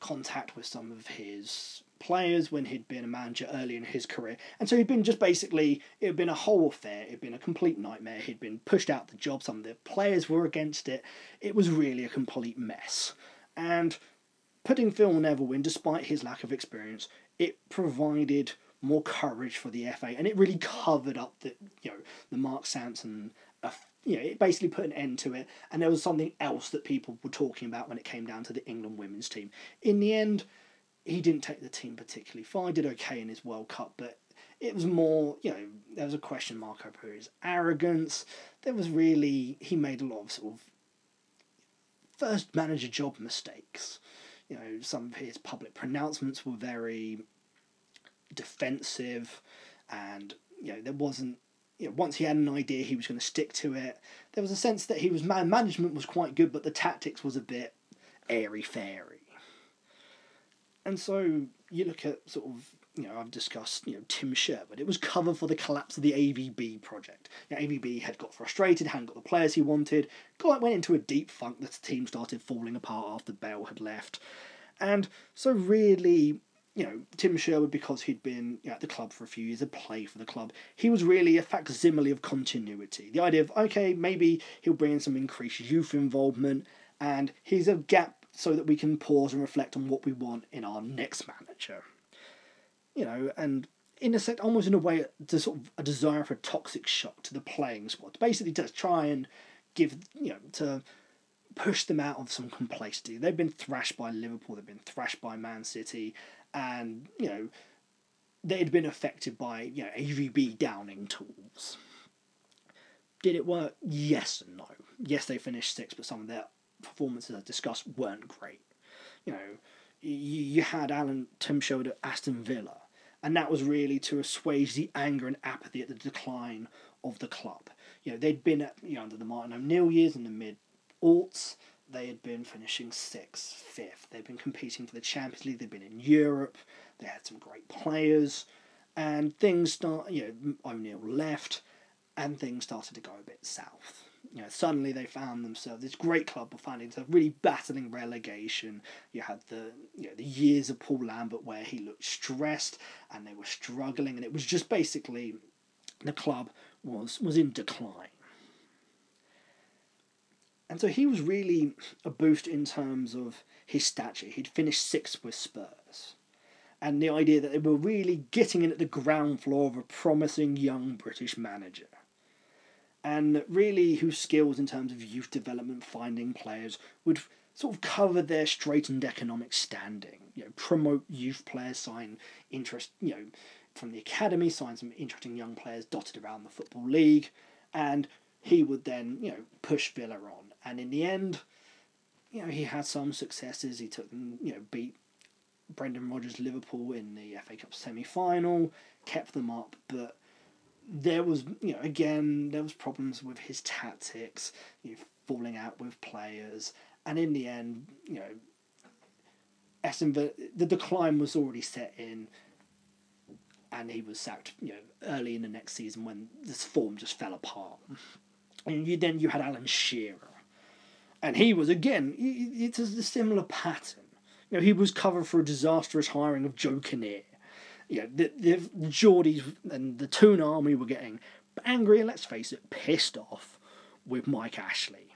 contact with some of his players when he'd been a manager early in his career. And so he'd been just basically, it had been a whole affair, it had been a complete nightmare. He'd been pushed out the job, some of the players were against it. It was really a complete mess. And putting Phil Neville in, despite his lack of experience, it provided more courage for the FA and it really covered up the, you know, the Mark Sampson you know, it basically put an end to it, and there was something else that people were talking about when it came down to the England women's team. In the end, he didn't take the team particularly far. He did okay in his World Cup, but it was more, you know, there was a question mark over his arrogance. There was really, he made a lot of sort of first manager job mistakes. You know, some of his public pronouncements were very defensive, and, you know, there wasn't you know, once he had an idea, he was going to stick to it. There was a sense that he was man management was quite good, but the tactics was a bit airy fairy. And so you look at sort of you know I've discussed you know Tim Sherwood. It was cover for the collapse of the AVB project. AVB had got frustrated, hadn't got the players he wanted. Got went into a deep funk. That the team started falling apart after Bell had left, and so really you know, Tim Sherwood, because he'd been at the club for a few years, had play for the club, he was really a facsimile of continuity. The idea of, okay, maybe he'll bring in some increased youth involvement, and here's a gap so that we can pause and reflect on what we want in our next manager. You know, and in a sense, almost in a way, to sort of a desire for a toxic shock to the playing squad. Basically, to try and give, you know, to push them out of some complacency. They've been thrashed by Liverpool, they've been thrashed by Man City, and you know they had been affected by you know AVB downing tools. Did it work? Yes and no. Yes, they finished sixth, but some of their performances, I discussed, weren't great. You know, you had Alan Tim Sherwood at Aston Villa, and that was really to assuage the anger and apathy at the decline of the club. You know, they'd been at you know under the Martin O'Neill years in the mid aughts they had been finishing sixth, fifth. They'd been competing for the Champions League. They'd been in Europe. They had some great players, and things start. You know, O'Neill left, and things started to go a bit south. You know, suddenly they found themselves this great club were finding themselves really battling relegation. You had the you know the years of Paul Lambert where he looked stressed and they were struggling, and it was just basically the club was was in decline. And so he was really a boost in terms of his stature. He'd finished sixth with Spurs. And the idea that they were really getting in at the ground floor of a promising young British manager. And really, whose skills in terms of youth development, finding players, would sort of cover their straitened economic standing. You know, promote youth players, sign interest, you know, from the academy, sign some interesting young players dotted around the football league, and he would then, you know, push Villa on. And in the end, you know, he had some successes. He took them, you know, beat Brendan Rodgers Liverpool in the FA Cup semi final, kept them up, but there was, you know, again, there was problems with his tactics, you know, falling out with players, and in the end, you know, Aston the decline was already set in, and he was sacked, you know, early in the next season when this form just fell apart. And you, then you had Alan Shearer, and he was again. It's a similar pattern. You know, he was covered for a disastrous hiring of Joe Kinnear. You know, the, the Geordies and the Toon Army were getting angry and let's face it, pissed off with Mike Ashley.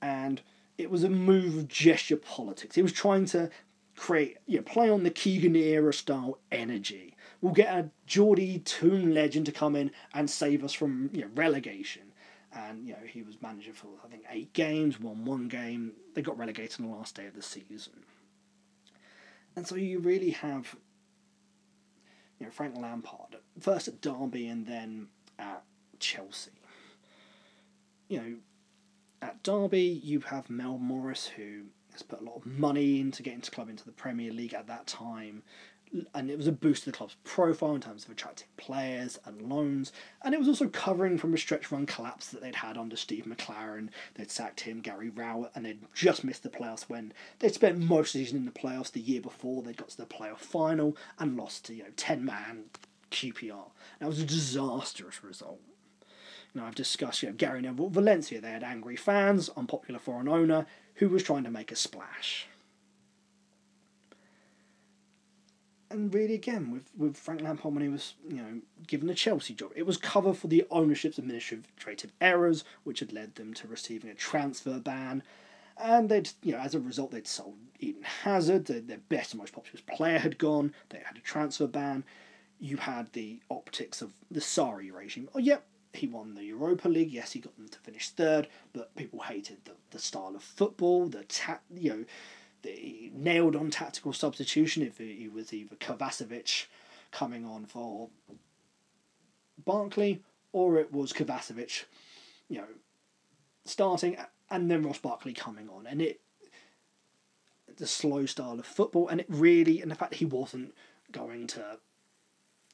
And it was a move of gesture politics. He was trying to create, you know, play on the Keegan era style energy. We'll get a Geordie Toon legend to come in and save us from you know, relegation. And you know he was manager for I think eight games, won one game. They got relegated on the last day of the season. And so you really have, you know, Frank Lampard first at Derby and then at Chelsea. You know, at Derby you have Mel Morris who has put a lot of money into getting the club into the Premier League at that time and it was a boost to the club's profile in terms of attracting players and loans, and it was also covering from a stretch run collapse that they'd had under Steve McClaren. They'd sacked him, Gary Rowett, and they'd just missed the playoffs when they'd spent most of the season in the playoffs the year before. They'd got to the playoff final and lost to you know ten man QPR. That was a disastrous result. Know, I've discussed you know Gary Neville, Valencia. They had angry fans, unpopular foreign owner who was trying to make a splash. And really again with, with Frank Lampard when he was you know given the Chelsea job, it was cover for the ownership's administrative errors, which had led them to receiving a transfer ban, and they'd you know as a result they'd sold Eden Hazard, their, their best and most popular player had gone. They had a transfer ban. You had the optics of the Sarri regime. Oh yep. He won the Europa League. Yes, he got them to finish third, but people hated the, the style of football, the ta- you know, nailed on tactical substitution if it was either Kovacevic coming on for Barkley or it was Kovacevic, you know, starting and then Ross Barkley coming on. And it, the slow style of football, and it really, and the fact he wasn't going to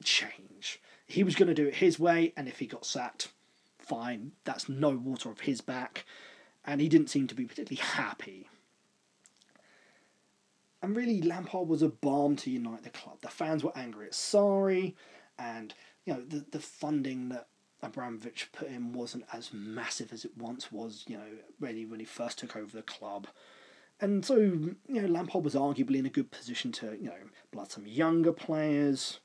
change. He was going to do it his way, and if he got sacked, fine. That's no water off his back. And he didn't seem to be particularly happy and really, Lampard was a balm to unite the club. The fans were angry at Sarri, and you know the the funding that Abramovich put in wasn't as massive as it once was. You know, really when he first took over the club, and so you know Lampard was arguably in a good position to you know blood some younger players.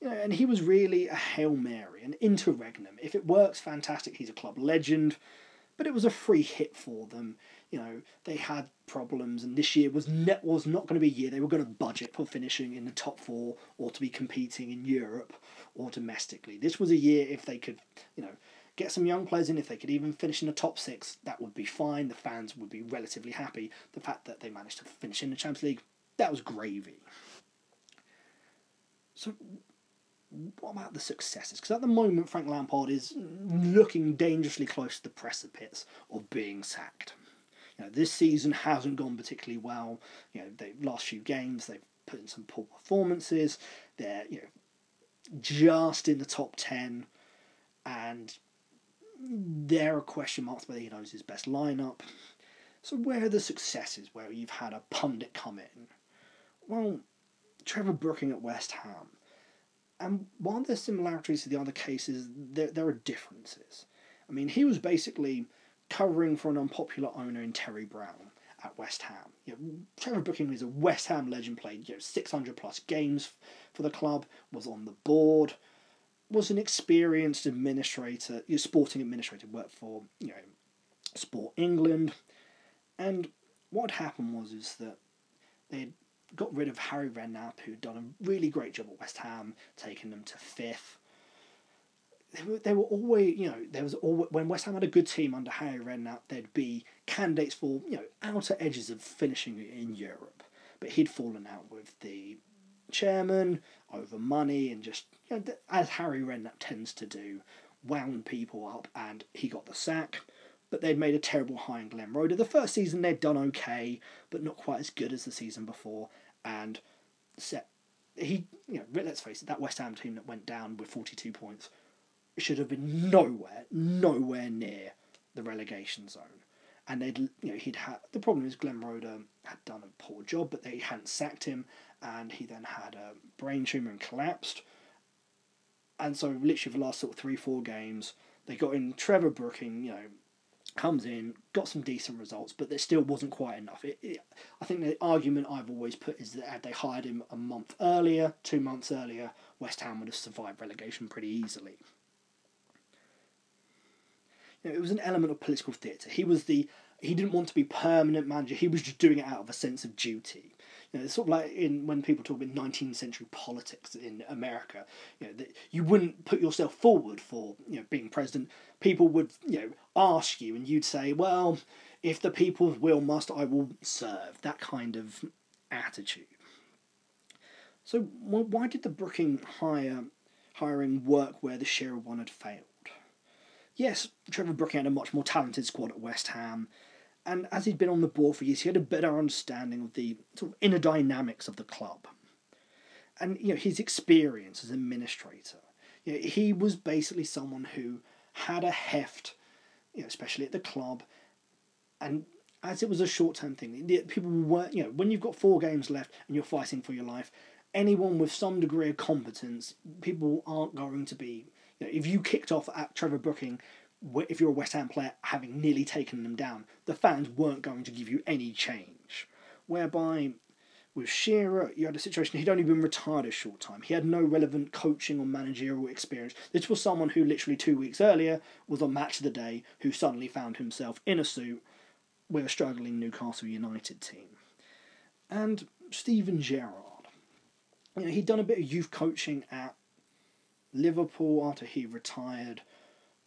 You know, and he was really a hail mary, an interregnum. If it works, fantastic. He's a club legend, but it was a free hit for them you know they had problems, and this year was net was not going to be a year they were going to budget for finishing in the top four or to be competing in Europe or domestically. This was a year if they could, you know, get some young players in. If they could even finish in the top six, that would be fine. The fans would be relatively happy. The fact that they managed to finish in the Champions League, that was gravy. So what about the successes? Because at the moment, Frank Lampard is looking dangerously close to the precipice of being sacked. You know, this season hasn't gone particularly well. You know, the last few games they've put in some poor performances. They're you know just in the top ten, and there are question marks whether he knows his best lineup. So where are the successes where you've had a pundit come in? Well, Trevor Brooking at West Ham. And while there's similarities to the other cases, there, there are differences. I mean, he was basically covering for an unpopular owner in Terry Brown at West Ham. You know, Trevor Brooking is a West Ham legend, played you know, 600 plus games for the club, was on the board, was an experienced administrator, you know, sporting administrator, worked for you know Sport England, and what happened was is that they got rid of Harry Redknapp, who'd done a really great job at West Ham, taking them to fifth they were, they were always, you know, there was always, when West Ham had a good team under Harry Redknapp, there'd be candidates for, you know, outer edges of finishing in Europe. But he'd fallen out with the chairman over money and just, you know, as Harry Redknapp tends to do, wound people up and he got the sack. But they'd made a terrible high in Glenn Roeder. The first season they'd done okay, but not quite as good as the season before. And set he, you know, let's face it, that West Ham team that went down with 42 points should have been nowhere, nowhere near the relegation zone. And they'd, you know, he'd had the problem is Glenn Roeder had done a poor job, but they hadn't sacked him, and he then had a brain tumor and collapsed. And so, literally, the last sort of three, four games, they got in Trevor Brooking, you know, comes in, got some decent results, but there still wasn't quite enough. It, it, I think the argument I've always put is that had they hired him a month earlier, two months earlier, West Ham would have survived relegation pretty easily You know, it was an element of political theatre. He was the he didn't want to be permanent manager. He was just doing it out of a sense of duty. You know, it's sort of like in when people talk about nineteenth century politics in America. You know, that you wouldn't put yourself forward for you know being president. People would you know ask you, and you'd say, "Well, if the people's will must, I will serve." That kind of attitude. So why did the Brooking hire hiring work where the Shearer one had failed? Yes, Trevor Brooking had a much more talented squad at West Ham, and as he'd been on the board for years, he had a better understanding of the sort of inner dynamics of the club, and you know his experience as administrator. You know, he was basically someone who had a heft, you know, especially at the club, and as it was a short term thing, people weren't, you know, when you've got four games left and you're fighting for your life, anyone with some degree of competence, people aren't going to be. If you kicked off at Trevor Brooking, if you're a West Ham player, having nearly taken them down, the fans weren't going to give you any change. Whereby with Shearer, you had a situation he'd only been retired a short time. He had no relevant coaching or managerial experience. This was someone who literally two weeks earlier was on match of the day, who suddenly found himself in a suit with a struggling Newcastle United team. And Steven Gerrard you know, he'd done a bit of youth coaching at Liverpool after he retired,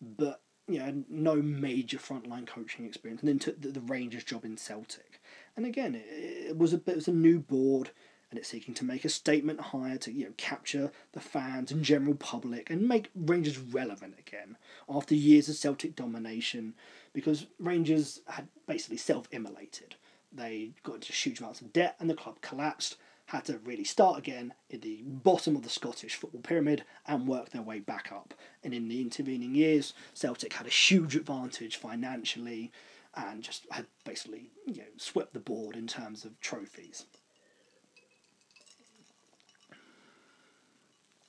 but you know, no major frontline coaching experience, and then took the, the Rangers job in Celtic. And again, it, it was a bit it was a new board, and it's seeking to make a statement hire to you know capture the fans and general public and make Rangers relevant again after years of Celtic domination, because Rangers had basically self-immolated. They got into huge amounts of debt, and the club collapsed had to really start again in the bottom of the Scottish football pyramid and work their way back up. And in the intervening years, Celtic had a huge advantage financially and just had basically you know swept the board in terms of trophies.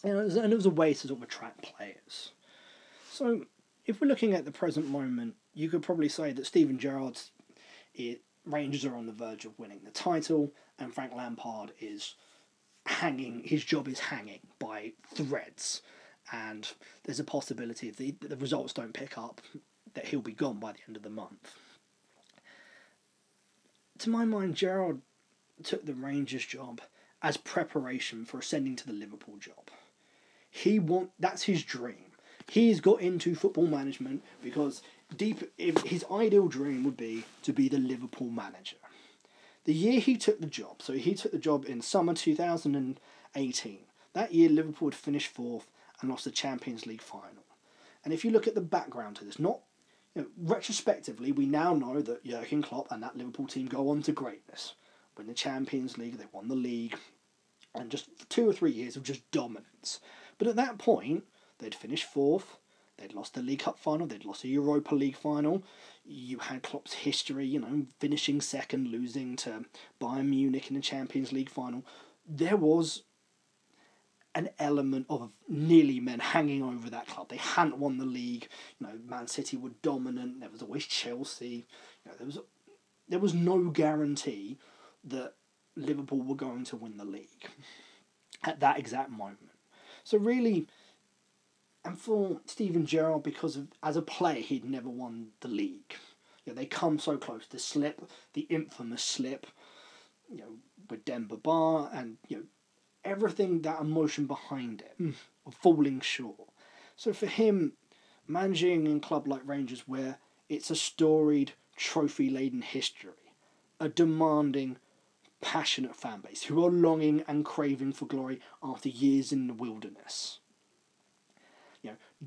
And it, was, and it was a way to sort of attract players. So, if we're looking at the present moment, you could probably say that Steven Gerrard's Rangers are on the verge of winning the title, and Frank Lampard is hanging. His job is hanging by threads, and there's a possibility if the the results don't pick up, that he'll be gone by the end of the month. To my mind, Gerrard took the Rangers job as preparation for ascending to the Liverpool job. He want that's his dream. He's got into football management because deep his ideal dream would be to be the Liverpool manager. The year he took the job, so he took the job in summer 2018. That year Liverpool had finished fourth and lost the Champions League final. And if you look at the background to this, not you know, retrospectively, we now know that Jurgen Klopp and that Liverpool team go on to greatness. Win the Champions League, they won the league, and just two or three years of just dominance. But at that point, they'd finished fourth, They'd lost the League Cup final, they'd lost the Europa League final. You had Klopp's history, you know, finishing second, losing to Bayern Munich in the Champions League final. There was an element of nearly men hanging over that club. They hadn't won the league. You know, Man City were dominant. There was always Chelsea. You know, there was there was no guarantee that Liverpool were going to win the league at that exact moment. So really, and for Steven Gerrard, because of as a player he'd never won the league. You know, they come so close. The slip, the infamous slip, you know, with Demba Ba and you know everything that emotion behind it mm. of falling short. So for him, managing in club like Rangers where it's a storied, trophy laden history, a demanding, passionate fan base who are longing and craving for glory after years in the wilderness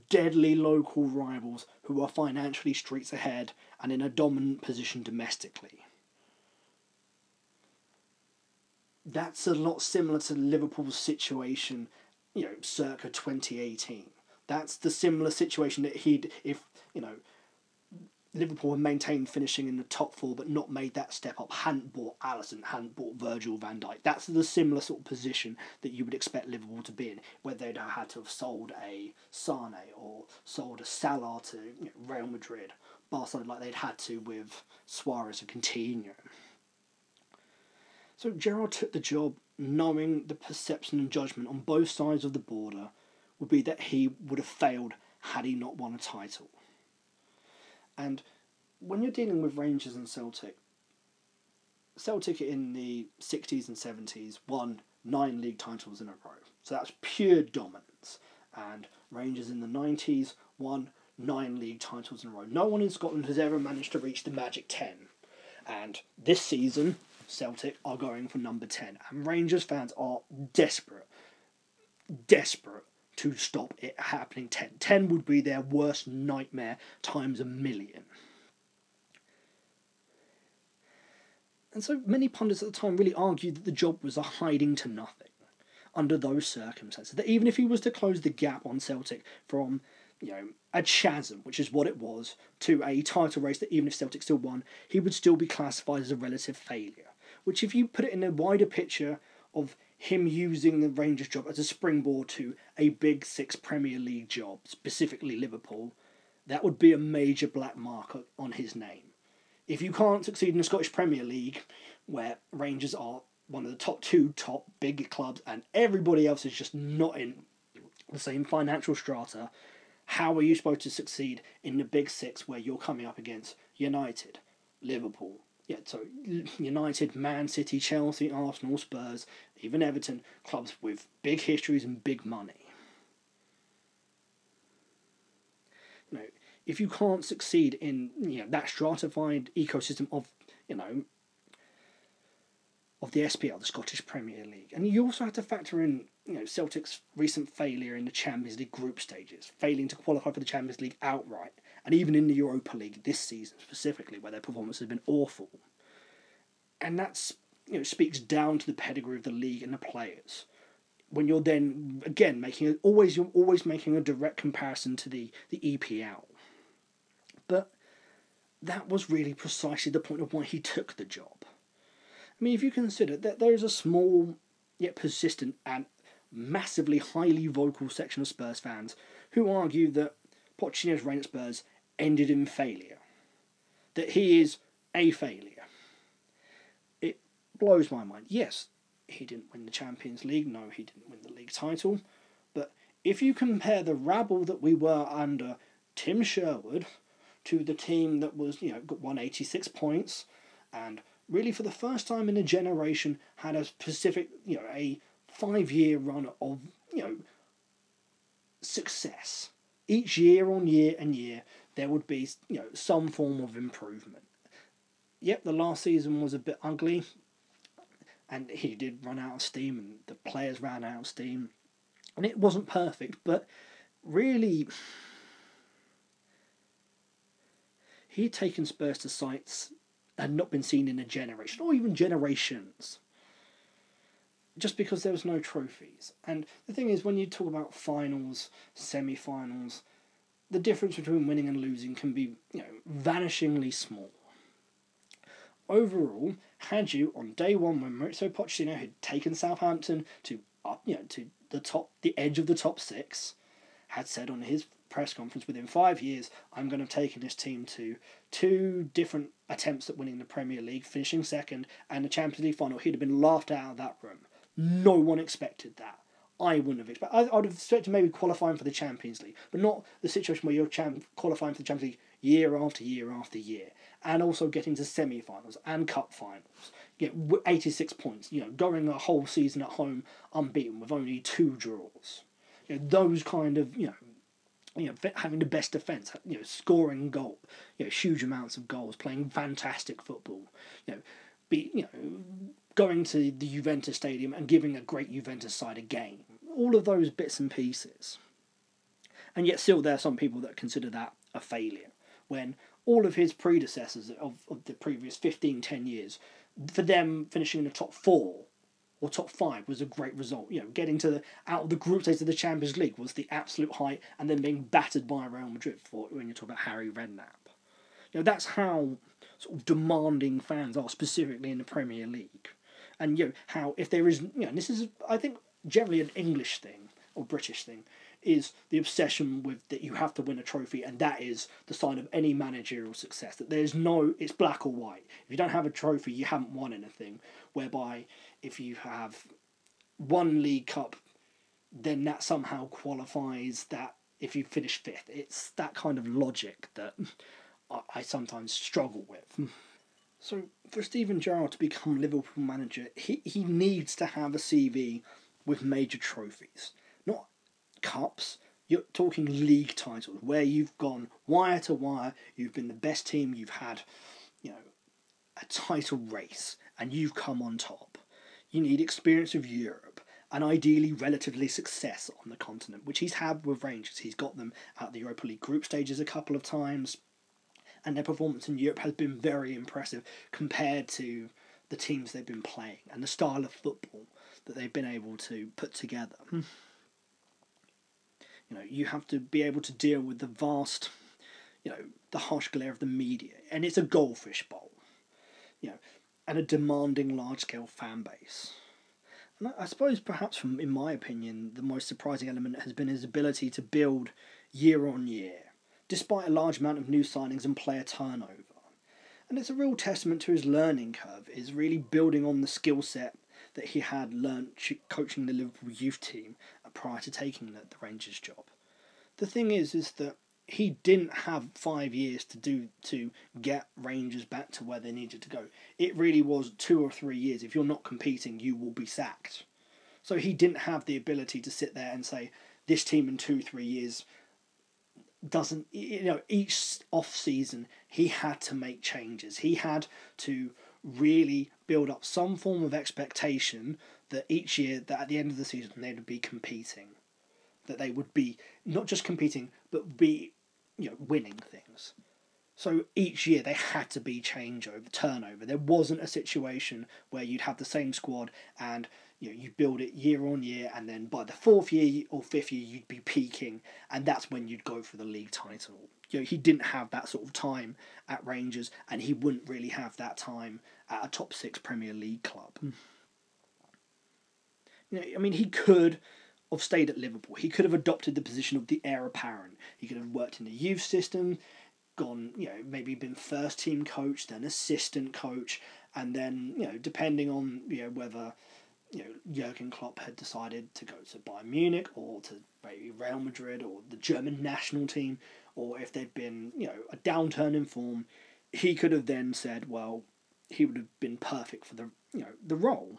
deadly local rivals who are financially streets ahead and in a dominant position domestically. That's a lot similar to Liverpool's situation, you know, circa 2018. That's the similar situation that he'd, if, you know, Liverpool had maintained finishing in the top four, but not made that step up. Hadn't bought Alisson, hadn't bought Virgil van Dijk. That's the similar sort of position that you would expect Liverpool to be in, where they'd have had to have sold a Sane or sold a Salah to you know, Real Madrid, Barcelona, like they'd had to with Suarez and Coutinho. So Gerrard took the job knowing the perception and judgment on both sides of the border would be that he would have failed had he not won a title. And when you're dealing with Rangers and Celtic, Celtic in the 60s and 70s won nine league titles in a row. So that's pure dominance. And Rangers in the 90s won nine league titles in a row. No one in Scotland has ever managed to reach the magic 10. And this season, Celtic are going for number 10. And Rangers fans are desperate, desperate to stop it happening 10. 10 would be their worst nightmare times a million. And so many pundits at the time really argued that the job was a hiding to nothing under those circumstances. That even if he was to close the gap on Celtic from, you know, a chasm, which is what it was, to a title race that even if Celtic still won, he would still be classified as a relative failure. Which, if you put it in a wider picture of him using the Rangers job as a springboard to a big six Premier League job, specifically Liverpool, that would be a major black mark on his name. If you can't succeed in the Scottish Premier League, where Rangers are one of the top two top big clubs and everybody else is just not in the same financial strata, how are you supposed to succeed in the big six where you're coming up against United, Liverpool, yeah, so United, Man City, Chelsea, Arsenal, Spurs, even Everton, clubs with big histories and big money. You know, if you can't succeed in you know that stratified ecosystem of you know of the SPL, the Scottish Premier League. And you also have to factor in, you know, Celtic's recent failure in the Champions League group stages, failing to qualify for the Champions League outright, and even in the Europa League this season specifically, where their performance has been awful. And that's you know speaks down to the pedigree of the league and the players. When you're then again making a, always you're always making a direct comparison to the the EPL, but that was really precisely the point of why he took the job. I mean, if you consider that there is a small yet persistent and massively highly vocal section of Spurs fans who argue that Pochettino's reign at Spurs ended in failure, that he is a failure. It blows my mind. Yes, he didn't win the Champions League. No, he didn't win the league title. But if you compare the rabble that we were under Tim Sherwood to the team that was, you know, got 186 points and really for the first time in a generation had a specific, you know, a five year run of, you know, success. Each year on year and year, there would be, you know, some form of improvement. Yep, the last season was a bit ugly, and he did run out of steam, and the players ran out of steam, and it wasn't perfect, but really, he had taken Spurs to sites had not been seen in a generation or even generations just because there was no trophies. And the thing is, when you talk about finals, semi finals, the difference between winning and losing can be you know, vanishingly small. Overall, had you on day one when Mauricio Pochettino had taken Southampton to up, you know, to the top, the edge of the top six, had said on his press conference within five years, I'm going to have taken this team to two different attempts at winning the Premier League, finishing second, and the Champions League final. He'd have been laughed out of that room. No one expected that. I wouldn't have expected. I, would have expected maybe qualifying for the Champions League, but not the situation where you're champ- qualifying for the Champions League year after year after year, and also getting to semi-finals and cup finals. Get 86 points. You know, going a whole season at home unbeaten with only two draws. You know, those kind of you know you know, having the best defense, you know, scoring goal, you know, huge amounts of goals, playing fantastic football, you know, be you know, going to the Juventus stadium and giving a great Juventus side a game. All of those bits and pieces. And yet still there are some people that consider that a failure when all of his predecessors of, of the previous 15, 10 years, for them finishing in the top four or top five was a great result. You know, getting to the, out of the group stage of the Champions League was the absolute height, and then being battered by Real Madrid for when you talk about Harry Redknapp. You know, that's how sort of demanding fans are, specifically in the Premier League. And you know how if there is, you know, this is I think generally an English thing or British thing, is the obsession with that you have to win a trophy, and that is the sign of any managerial success. That there's no, it's black or white. If you don't have a trophy, you haven't won anything. Whereby if you have one League Cup, then that somehow qualifies that if you finish fifth. It's that kind of logic that I, sometimes struggle with. So for Steven Gerrard to become Liverpool manager, he, he needs to have a CV with major trophies, not cups. You're talking league titles where you've gone wire to wire. You've been the best team. You've had, you know, a title race, and you've come on top. You need experience of Europe and ideally relatively success on the continent, which he's had with Rangers. He's got them at the Europa League group stages a couple of times, and their performance in Europe has been very impressive compared to the teams they've been playing and the style of football that they've been able to put together. Hmm. You know, you have to be able to deal with the vast, you know, the harsh glare of the media, and it's a goldfish bowl, you know, and a demanding large scale fan base. And I suppose, perhaps, from in my opinion, the most surprising element has been his ability to build year on year, despite a large amount of new signings and player turnover. And it's a real testament to his learning curve, is really building on the skill set that he had learnt coaching the Liverpool youth team prior to taking the, the Rangers job. The thing is, is that he didn't have five years to do to get Rangers back to where they needed to go. It really was two or three years. If you're not competing, you will be sacked. So he didn't have the ability to sit there and say this team in two three years doesn't. You know, each off season he had to make changes. He had to really build up some form of expectation that each year that at the end of the season they would be competing. That they would be not just competing but be you know winning things. So each year they had to be changeover turnover. There wasn't a situation where you'd have the same squad and you know you build it year on year and then by the fourth year or fifth year you'd be peaking and that's when you'd go for the league title you know he didn't have that sort of time at Rangers and he wouldn't really have that time at a top 6 Premier League club mm. You know, I mean, he could have stayed at Liverpool. He could have adopted the position of the heir apparent. He could have worked in the youth system, gone, you know, maybe been first team coach, then assistant coach, and then, you know, depending on, you know, whether, you know, Jurgen Klopp had decided to go to Bayern Munich or to maybe Real Madrid or the German national team, or if there'd been, you know, a downturn in form, he could have then said, well, he would have been perfect for the, you know, the role.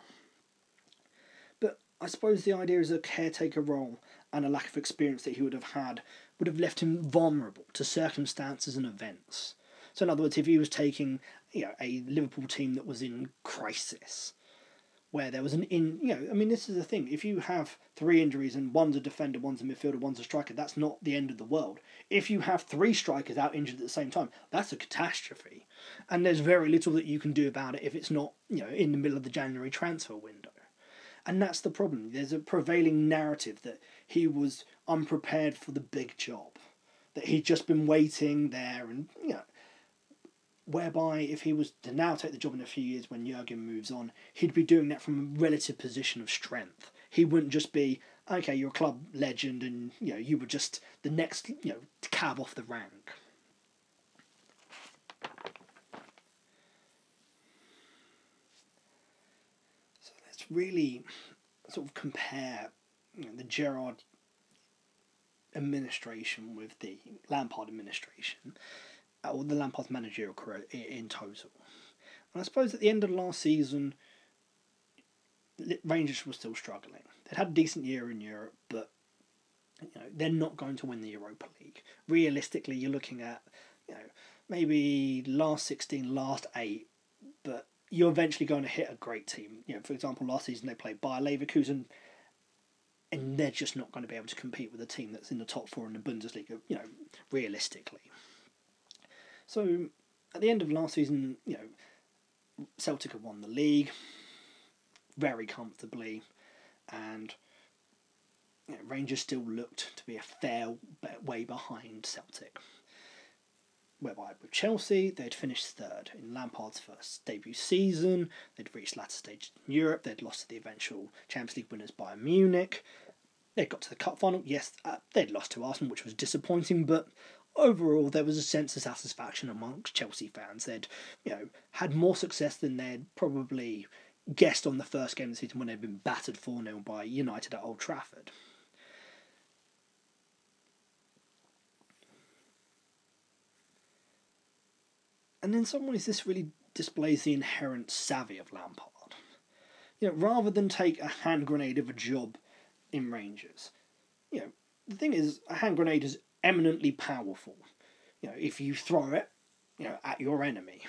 But I suppose the idea is a caretaker role and a lack of experience that he would have had would have left him vulnerable to circumstances and events. So, in other words, if he was taking you know, a Liverpool team that was in crisis, where there was an in, you know, I mean, this is the thing. If you have three injuries and one's a defender, one's a midfielder, one's a striker, that's not the end of the world. If you have three strikers out injured at the same time, that's a catastrophe. And there's very little that you can do about it if it's not, you know, in the middle of the January transfer window. And that's the problem. There's a prevailing narrative that he was unprepared for the big job, that he'd just been waiting there, and you know, whereby if he was to now take the job in a few years when Jurgen moves on, he'd be doing that from a relative position of strength. He wouldn't just be okay, you're a club legend, and you know you were just the next you know cab off the rank. So let's really sort of compare you know, the Gerrard administration with the Lampard administration, Uh, or the Lampard's managerial career in total. And I suppose at the end of last season, Rangers were still struggling. They'd had a decent year in Europe, but you know they're not going to win the Europa League. Realistically, you're looking at you know maybe last sixteen, last eight, but you're eventually going to hit a great team. You know, for example, last season they played Bayer Leverkusen, and they're just not going to be able to compete with a team that's in the top four in the Bundesliga. You know, realistically. So at the end of last season, you know, Celtic had won the league very comfortably, and you know, Rangers still looked to be a fair way behind Celtic whereby with Chelsea they'd finished third in Lampard's first debut season. They'd reached latter stages in Europe. They'd lost to the eventual Champions League winners Bayern Munich. they'd got to the cup final. Yes, uh, they'd lost to Arsenal, which was disappointing, but overall there was a sense of satisfaction amongst Chelsea fans. They'd you know had more success than they'd probably guessed on the first game of the season when they'd been battered 4 0 by United at Old Trafford. And in some ways, this really displays the inherent savvy of Lampard. You know, rather than take a hand grenade of a job in Rangers, you know, the thing is, a hand grenade is eminently powerful. You know, if you throw it, you know, at your enemy.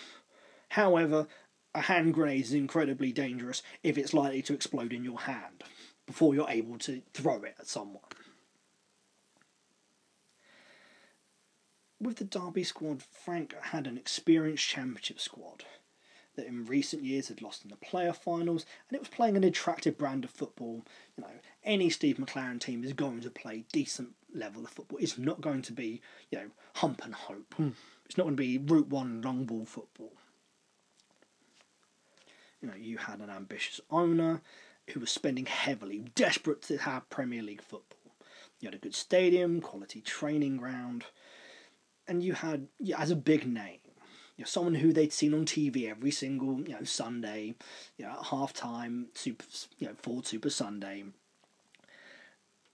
However, a hand grenade is incredibly dangerous if it's likely to explode in your hand before you're able to throw it at someone. With the Derby squad, Frank had an experienced championship squad that in recent years had lost in the player finals, and it was playing an attractive brand of football. You know, any Steve McClaren team is going to play decent level of football. It's not going to be, you know, hump and hope. Mm. It's not going to be route one long ball football. You know, you had an ambitious owner who was spending heavily, desperate to have Premier League football. You had a good stadium, quality training ground, and you had, yeah, as a big name, you know, someone who they'd seen on TV every single, you know, Sunday, you know, at half time, super, you know, Ford Super Sunday,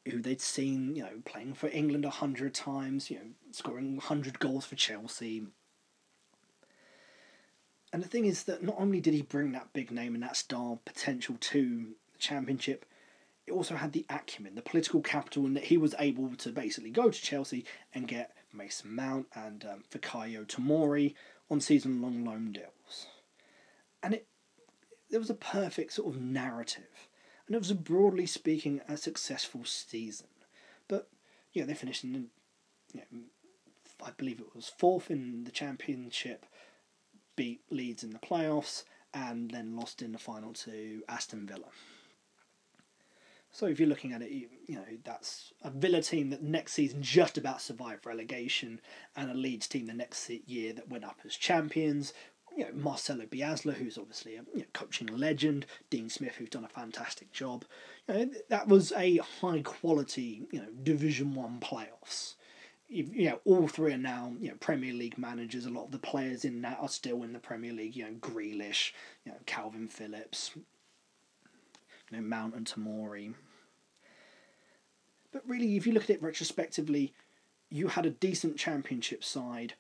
who they'd seen, you know, playing for England a hundred times, you know, scoring hundred goals for Chelsea. And the thing is that not only did he bring that big name and that star potential to the championship, it also had the acumen, the political capital, and that he was able to basically go to Chelsea and get Mason Mount and um, Fikayo Tomori on season long loan deals. And it there was a perfect sort of narrative and it was broadly speaking a successful season. But yeah, they finished in, you know, I believe it was fourth in the championship, beat Leeds in the playoffs, and then lost in the final to Aston Villa. So if you're looking at it, you, you know that's a Villa team that next season just about survived relegation, and a Leeds team the next year that went up as champions you know, Marcelo Bielsa, who's obviously a you know, coaching legend, Dean Smith, who's done a fantastic job. You know, that was a high quality, you know, Division One playoffs. You know, all three are now you know Premier League managers. A lot of the players in that are still in the Premier League. You know, Grealish, you know, Kalvin Phillips, you know, Mount and Tomori. But really, if you look at it retrospectively, you had a decent championship side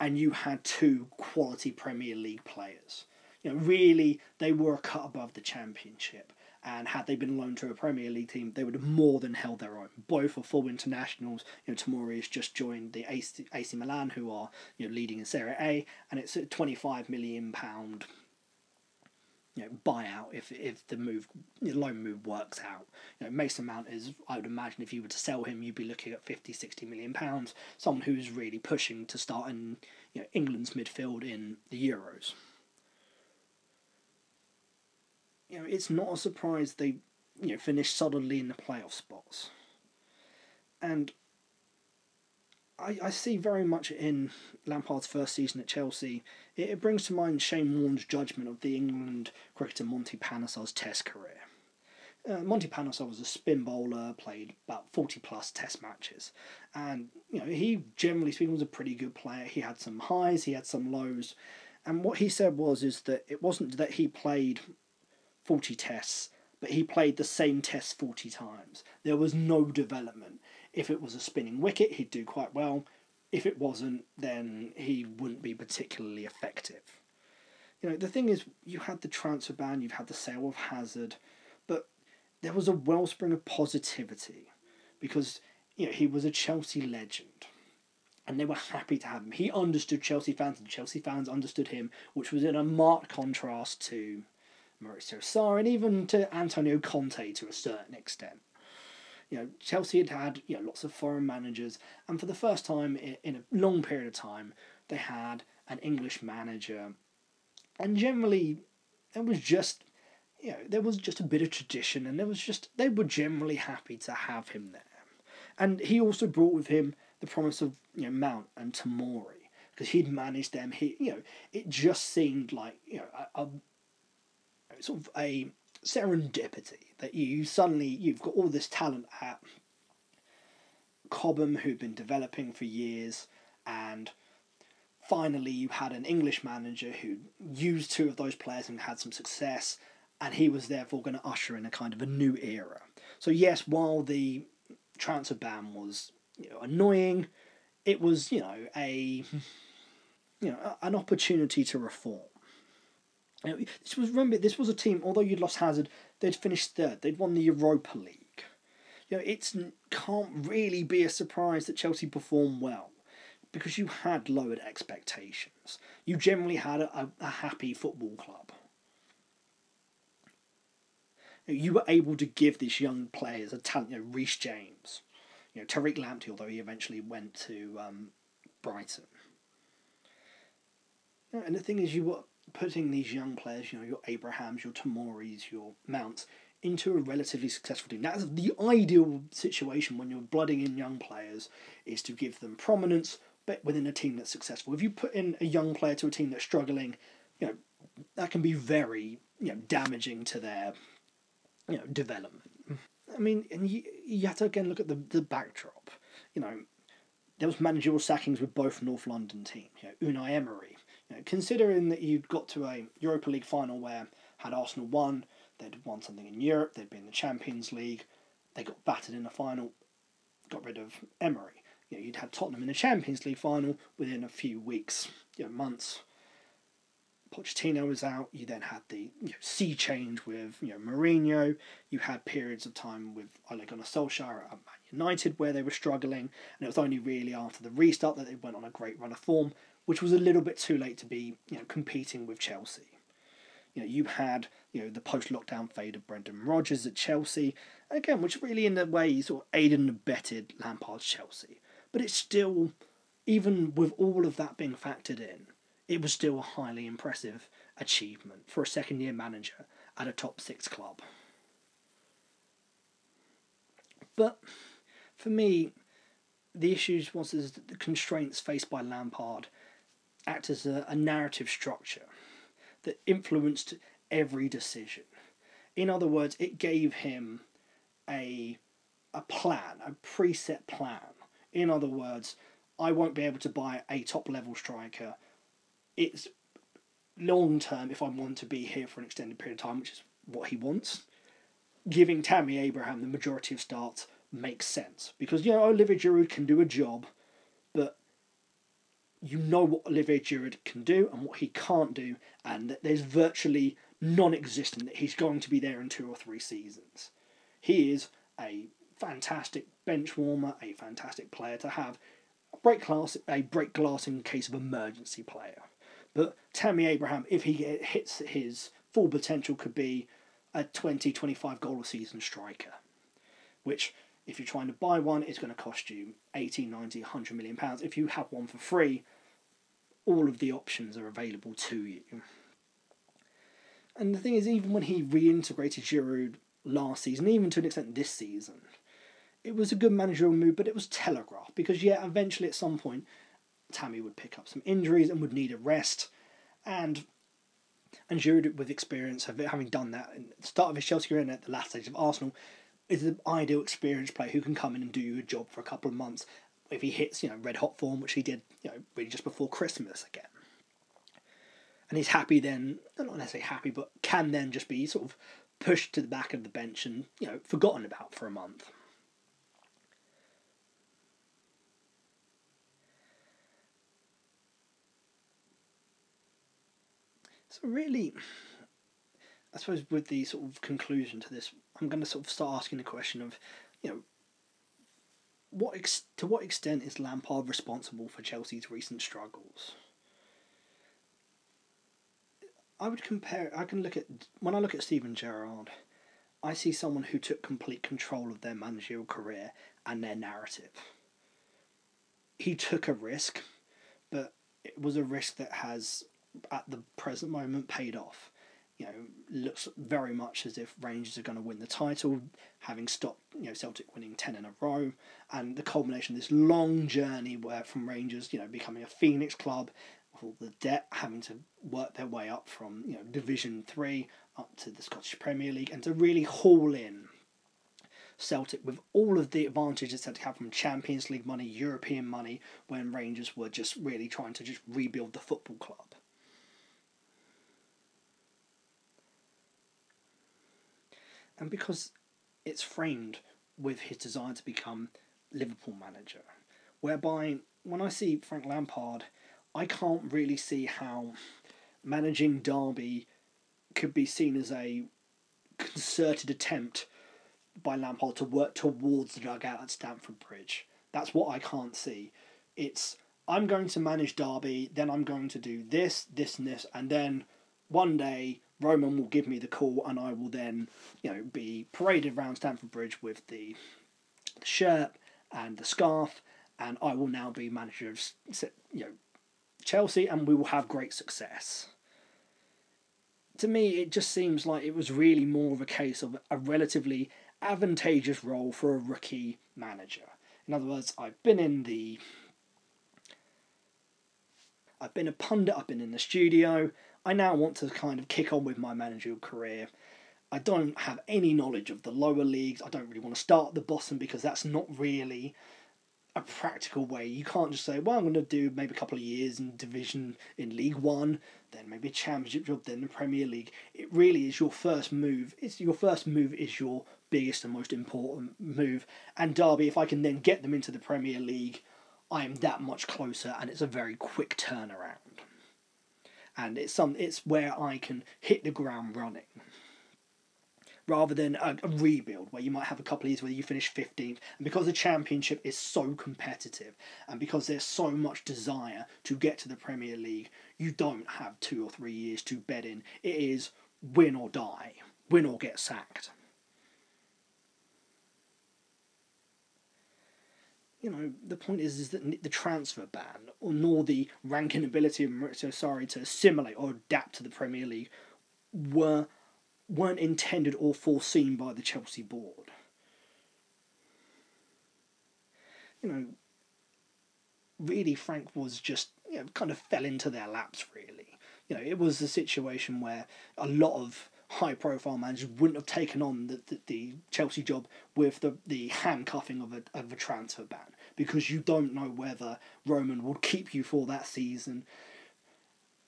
and you had two quality Premier League players. You know, really, they were a cut above the Championship. And had they been loaned to a Premier League team, they would have more than held their own. Both are full internationals. You know, Tomori has just joined the AC, AC Milan, who are you know leading in Serie A, and it's a twenty five million pound you know buyout if if the move the loan move works out. You know Mason Mount is I would imagine if you were to sell him you'd be looking at 50 60 million pounds. Someone who's really pushing to start in you know England's midfield in the Euros. You know it's not a surprise they you know finished solidly in the playoff spots. And I, I see very much in Lampard's first season at Chelsea. It, it brings to mind Shane Warne's judgment of the England cricketer Monty Panesar's Test career. Uh, Monty Panesar was a spin bowler, played about 40 plus test matches. And, you know, he generally speaking was a pretty good player. He had some highs, he had some lows. And what he said was is that it wasn't that he played 40 tests, but he played the same test 40 times. There was no development. If it was a spinning wicket, he'd do quite well. If it wasn't, then he wouldn't be particularly effective. You know, the thing is, you had the transfer ban, you've had the sale of Hazard, but there was a wellspring of positivity because you know he was a Chelsea legend, and they were happy to have him. He understood Chelsea fans, and Chelsea fans understood him, which was in a marked contrast to Maurizio Sarri and even to Antonio Conte to a certain extent. You know, Chelsea had had you know lots of foreign managers, and for the first time in, a long period of time, they had an English manager, and generally, it was just you know there was just a bit of tradition, and there was just they were generally happy to have him there, and he also brought with him the promise of you know Mount and Tomori because he'd managed them. He you know it just seemed like you know a, a sort of a serendipity that you suddenly you've got all this talent at Cobham who've been developing for years and finally you had an English manager who used two of those players and had some success and he was therefore going to usher in a kind of a new era. So yes, while the transfer ban was you know, annoying, it was, you know, a you know an opportunity to reform. You know, this was remember this was a team. Although you'd lost Hazard, they'd finished third. They'd won the Europa League. You know, it can't really be a surprise that Chelsea performed well because you had lowered expectations. You generally had a, a happy football club. You were able to give these young players a talent, you know, Reece James, you know, Tariq Lamptey, although he eventually went to um, Brighton. And the thing is, you were putting these young players, you know, your Abrahams, your Tomoris, your Mounts, into a relatively successful team. That's the ideal situation when you're blooding in young players, is to give them prominence, but within a team that's successful. If you put in a young player to a team that's struggling, you know, that can be very, you know, damaging to their, you know, development. I mean, and you, you have to again look at the, the backdrop. You know, there was managerial sackings with both North London teams. You know, Unai Emery. Considering that you'd got to a Europa League final where had Arsenal won, they'd won something in Europe, they'd been in the Champions League, they got battered in the final, got rid of Emery. You know, you'd had Tottenham in the Champions League final within a few weeks, you know, months. Pochettino was out. You then had the you know, sea change with you know Mourinho. You had periods of time with Ole Gunnar Solskjaer at Man United where they were struggling, and it was only really after the restart that they went on a great run of form, which was a little bit too late to be you know competing with Chelsea. You know you had you know the post-lockdown fade of Brendan Rodgers at Chelsea, again, which really in a way sort of aided and abetted Lampard's Chelsea, but it's still even with all of that being factored in it was still a highly impressive achievement for a second year manager at a top six club. But for me, the issues was that the constraints faced by Lampard act as a, a narrative structure that influenced every decision. In other words, it gave him a a plan, a preset plan. In other words, I won't be able to buy a top level striker it's long term if I want to be here for an extended period of time, which is what he wants. Giving Tammy Abraham the majority of starts makes sense because you know Olivier Giroud can do a job, but you know what Olivier Giroud can do and what he can't do, and there's virtually non-existent that he's going to be there in two or three seasons. He is a fantastic bench warmer, a fantastic player to have. Break glass, a break glass in case of emergency player. But Tammy Abraham, if he hits his full potential, could be a 20 25 goal a season striker. Which, if you're trying to buy one, it's going to cost you 80, 90, 100 million pounds. If you have one for free, all of the options are available to you. And the thing is, even when he reintegrated Giroud last season, even to an extent this season, it was a good managerial move, but it was telegraphed because, yeah, eventually at some point, Tammy would pick up some injuries and would need a rest. And and Giroud, with experience of having done that at the start of his Chelsea career and at the last stage of Arsenal, is the ideal experienced player who can come in and do a job for a couple of months if he hits, you know, red hot form, which he did, you know, really just before Christmas again. And he's happy then, not necessarily happy, but can then just be sort of pushed to the back of the bench and, you know, forgotten about for a month. So really, I suppose with the sort of conclusion to this, I'm going to sort of start asking the question of, you know, what ex- to what extent is Lampard responsible for Chelsea's recent struggles? I would compare. I can look at when I look at Steven Gerrard, I see someone who took complete control of their managerial career and their narrative. He took a risk, but it was a risk that has at the present moment paid off. You know, looks very much as if Rangers are going to win the title, having stopped you know Celtic winning ten in a row, and the culmination of this long journey where from Rangers, you know, becoming a Phoenix club, with all the debt having to work their way up from you know Division Three up to the Scottish Premier League, and to really haul in Celtic with all of the advantages that have from Champions League money, European money, when Rangers were just really trying to just rebuild the football club. And because it's framed with his desire to become Liverpool manager, whereby when I see Frank Lampard, I can't really see how managing Derby could be seen as a concerted attempt by Lampard to work towards the dugout at Stamford Bridge. That's what I can't see. It's I'm going to manage Derby, then I'm going to do this, this, and this, and then one day Roman will give me the call, and I will then, you know, be paraded around Stamford Bridge with the, the shirt and the scarf, and I will now be manager of, you know, Chelsea, and we will have great success. To me, it just seems like it was really more of a case of a relatively advantageous role for a rookie manager. In other words, I've been in the I've been a pundit, I've been in the studio. I now want to kind of kick on with my managerial career. I don't have any knowledge of the lower leagues. I don't really want to start at the bottom because that's not really a practical way. You can't just say, well, I'm going to do maybe a couple of years in division in League One, then maybe a championship job, then the Premier League. It really is your first move. It's your first move is your biggest and most important move. And Derby, if I can then get them into the Premier League, I am that much closer, and it's a very quick turnaround. And it's some it's where I can hit the ground running rather than a, a, rebuild where you might have a couple of years where you finish 15th. And because the championship is so competitive and because there's so much desire to get to the Premier League, you don't have two or three years to bed in. It is win or die, win or get sacked. You know, the point is, is that the transfer ban, or nor the ranking ability of Maurizio Sarri to assimilate or adapt to the Premier League, were weren't intended or foreseen by the Chelsea board. You know, really, Frank was just you know, kind of fell into their laps. Really, you know, it was a situation where a lot of high-profile managers wouldn't have taken on the, the, the Chelsea job with the, the handcuffing of a of a transfer ban because you don't know whether Roman will keep you for that season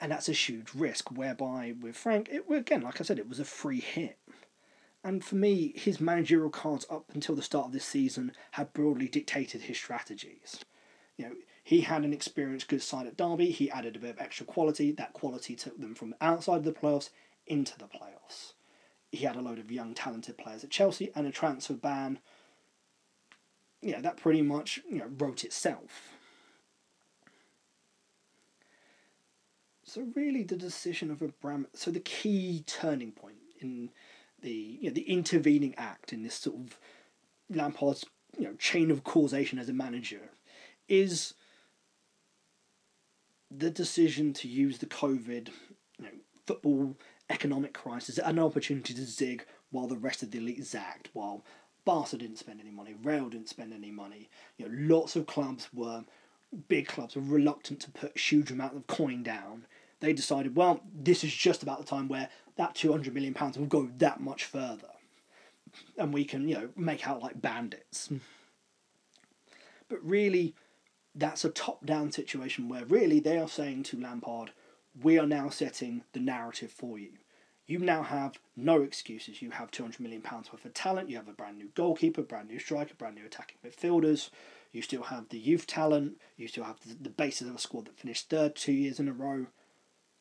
and that's a huge risk. Whereby with Frank, it again, like I said, it was a free hit. And for me, his managerial cards up until the start of this season had broadly dictated his strategies. You know, he had an experienced good side at Derby. He added a bit of extra quality. That quality took them from outside the playoffs into the playoffs. He had a load of young, talented players at Chelsea and a transfer ban. Yeah, that pretty much you know wrote itself. So really, the decision of Abram. So the key turning point in the you know, the intervening act in this sort of Lampard's you know chain of causation as a manager is the decision to use the COVID you know, football economic crisis an opportunity to zig while the rest of the elite zagged. While Barca didn't spend any money, Real didn't spend any money. You know, lots of clubs were big clubs were reluctant to put huge amount of coin down they decided, well, this is just about the time where that two hundred million pounds will go that much further, and we can you know make out like bandits. Hmm. But really, that's a top-down situation where really they are saying to Lampard, we are now setting the narrative for you. You now have no excuses. You have two hundred million pounds worth of talent. You have a brand new goalkeeper, brand new striker, brand new attacking midfielders. You still have the youth talent. You still have the, the basis of a squad that finished third two years in a row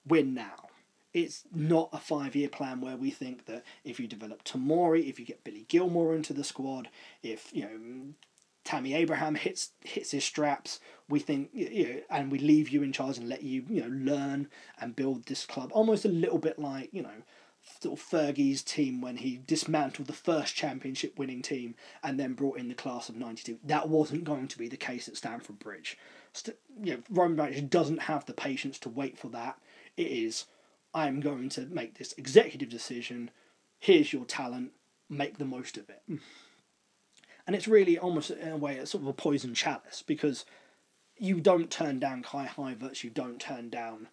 win now. It's not a five year plan where we think that if you develop Tomori, if you get Billy Gilmour into the squad, if you know Tammy Abraham hits hits his straps, we think you know, and we leave you in charge and let you you know learn and build this club almost a little bit like you know sort of Fergie's team when he dismantled the first championship winning team and then brought in the class of 92. That wasn't going to be the case at Stamford Bridge. St- you know, Roman Abramovich doesn't have the patience to wait for that. It is, I'm going to make this executive decision. Here's your talent. Make the most of it. And it's really almost in a way it's sort of a poison chalice because you don't turn down Kai Havertz, you don't turn down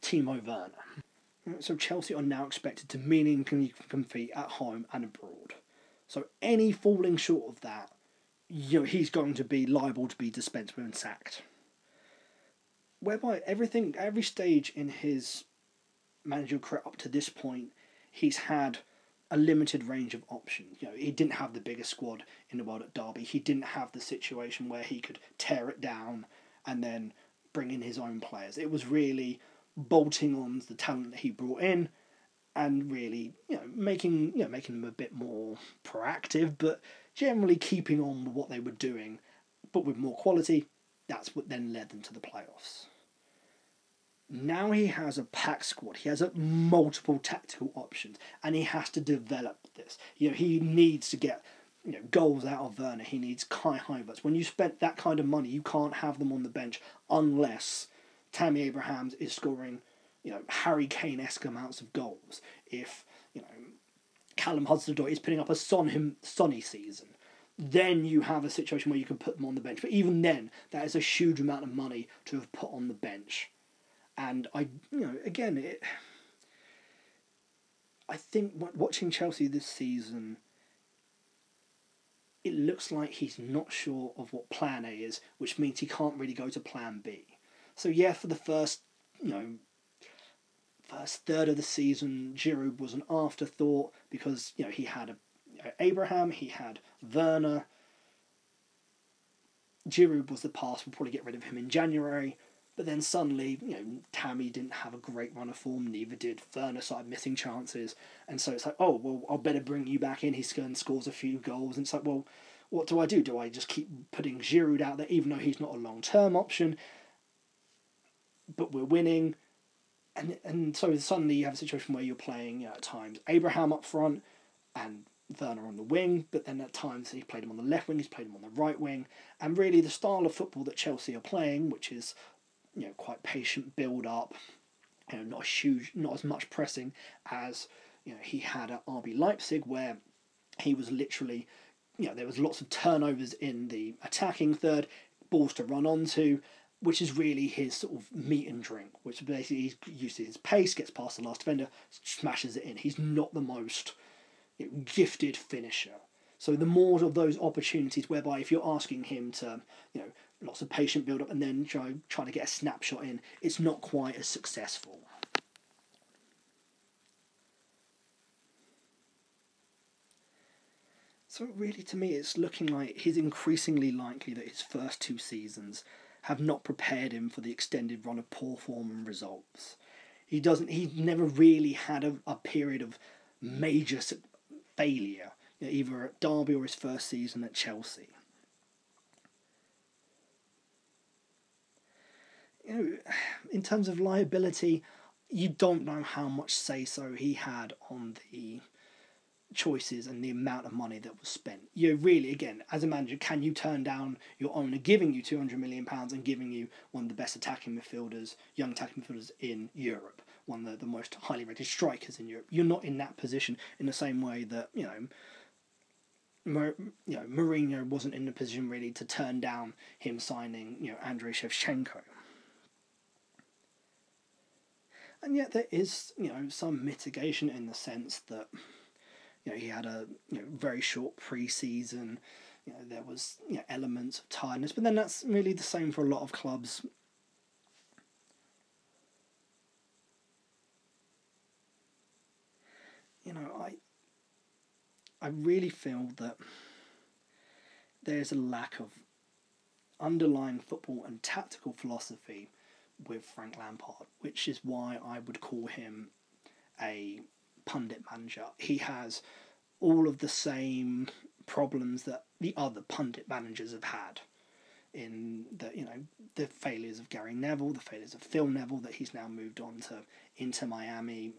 Timo Werner. So Chelsea are now expected to meaningfully compete at home and abroad. So any falling short of that, you know, he's going to be liable to be dispensed with and sacked whereby everything, every stage in his managerial career up to this point, he's had a limited range of options. You know, he didn't have the biggest squad in the world at Derby. He didn't have the situation where he could tear it down and then bring in his own players. It was really bolting on the talent that he brought in and really, you know, making you know, making them a bit more proactive, but generally keeping on with what they were doing, but with more quality. That's what then led them to the playoffs. Now he has a pack squad. He has a multiple tactical options, and he has to develop this. You know, he needs to get you know goals out of Werner. He needs Kai Havertz. When you spent that kind of money, you can't have them on the bench unless Tammy Abrahams is scoring, you know, Harry Kane esque amounts of goals. If you know Callum Hudson-Odoi is putting up a Son him Sonny season, then you have a situation where you can put them on the bench. But even then, that is a huge amount of money to have put on the bench. And I, you know, again, it. I think watching Chelsea this season, it looks like he's not sure of what Plan A is, which means he can't really go to Plan B. So yeah, for the first, you know, first third of the season, Giroud was an afterthought because you know he had a, you know, Abraham, he had Werner. Giroud was the pass. We'll probably get rid of him in January. But then suddenly, you know, Tammy didn't have a great run of form, neither did Werner, started missing chances. And so it's like, oh, well, I'll better bring you back in. Going scores a few goals. And it's like, well, what do I do? Do I just keep putting Giroud out there, even though he's not a long term option? But we're winning. And, and so suddenly you have a situation where you're playing you know, at times Abraham up front and Werner on the wing, but then at times he's played him on the left wing, he's played him on the right wing. And really, the style of football that Chelsea are playing, which is you know quite patient build up, you know not a huge, not as much pressing as you know he had at RB Leipzig, where he was literally you know there was lots of turnovers in the attacking third, balls to run onto. Which is really his sort of meat and drink, which basically he uses his pace, gets past the last defender, smashes it in. He's not the most you know, gifted finisher. So the more of those opportunities whereby if you're asking him to, you know, lots of patient build up and then try, trying to get a snapshot in, it's not quite as successful. So really, to me, it's looking like he's increasingly likely that his first two seasons have not prepared him for the extended run of poor form and results. He doesn't. he never really had a, a period of major failure, either at Derby or his first season at Chelsea. You know, in terms of liability, you don't know how much say so he had on the choices and the amount of money that was spent. You know, really, again, as a manager, can you turn down your owner giving you two hundred million pounds and giving you one of the best attacking midfielders, young attacking midfielders in Europe, one of the, the most highly rated strikers in Europe? You're not in that position in the same way that you know. Mar- you know, Mourinho wasn't in the position really to turn down him signing, you know, Andrei Shevchenko and yet there is you know some mitigation in the sense that you know he had a you know very short pre-season. You know there was you know elements of tiredness but then that's really the same for a lot of clubs. You know i i really feel that there's a lack of underlying football and tactical philosophy with Frank Lampard, which is why I would call him a pundit manager. He has all of the same problems that the other pundit managers have had in the you know the failures of Gary Neville, the failures of Phil Neville that he's now moved on to Inter Miami,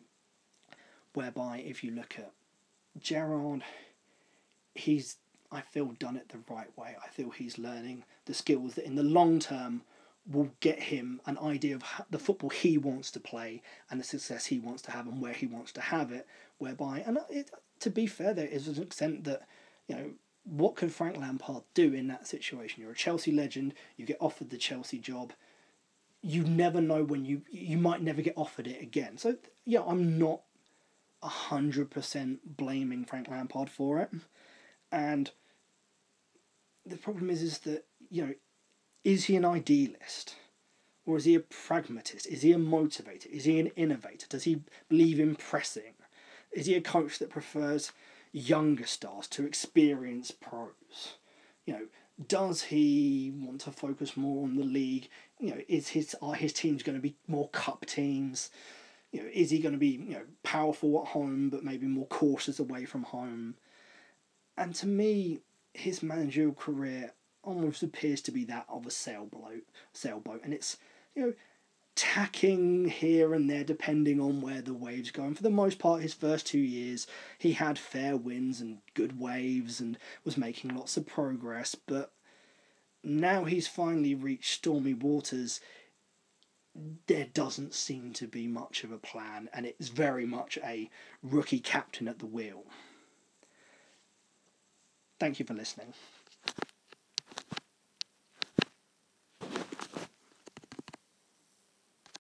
whereby if you look at Gerrard, he's I feel done it the right way. I feel he's learning the skills that in the long term will get him an idea of the football he wants to play and the success he wants to have and where he wants to have it. Whereby, and it, to be fair, there is an extent that you know what can Frank Lampard do in that situation? You're a Chelsea legend. You get offered the Chelsea job. You never know when you you might never get offered it again. So yeah, I'm not hundred percent blaming Frank Lampard for it, and the problem is is that you know is he an idealist? Or is he a pragmatist? Is he a motivator? Is he an innovator? Does he believe in pressing? Is he a coach that prefers younger stars to experienced pros? You know, does he want to focus more on the league You know, is his are his teams going to be more cup teams? You know, is he going to be you know powerful at home but maybe more cautious away from home? And to me, his managerial career almost appears to be that of a sailboat. Sailboat, and it's you know tacking here and there depending on where the waves go. And for the most part, his first two years, he had fair winds and good waves and was making lots of progress. But now he's finally reached stormy waters. There doesn't seem to be much of a plan, and it's very much a rookie captain at the wheel. Thank you for listening.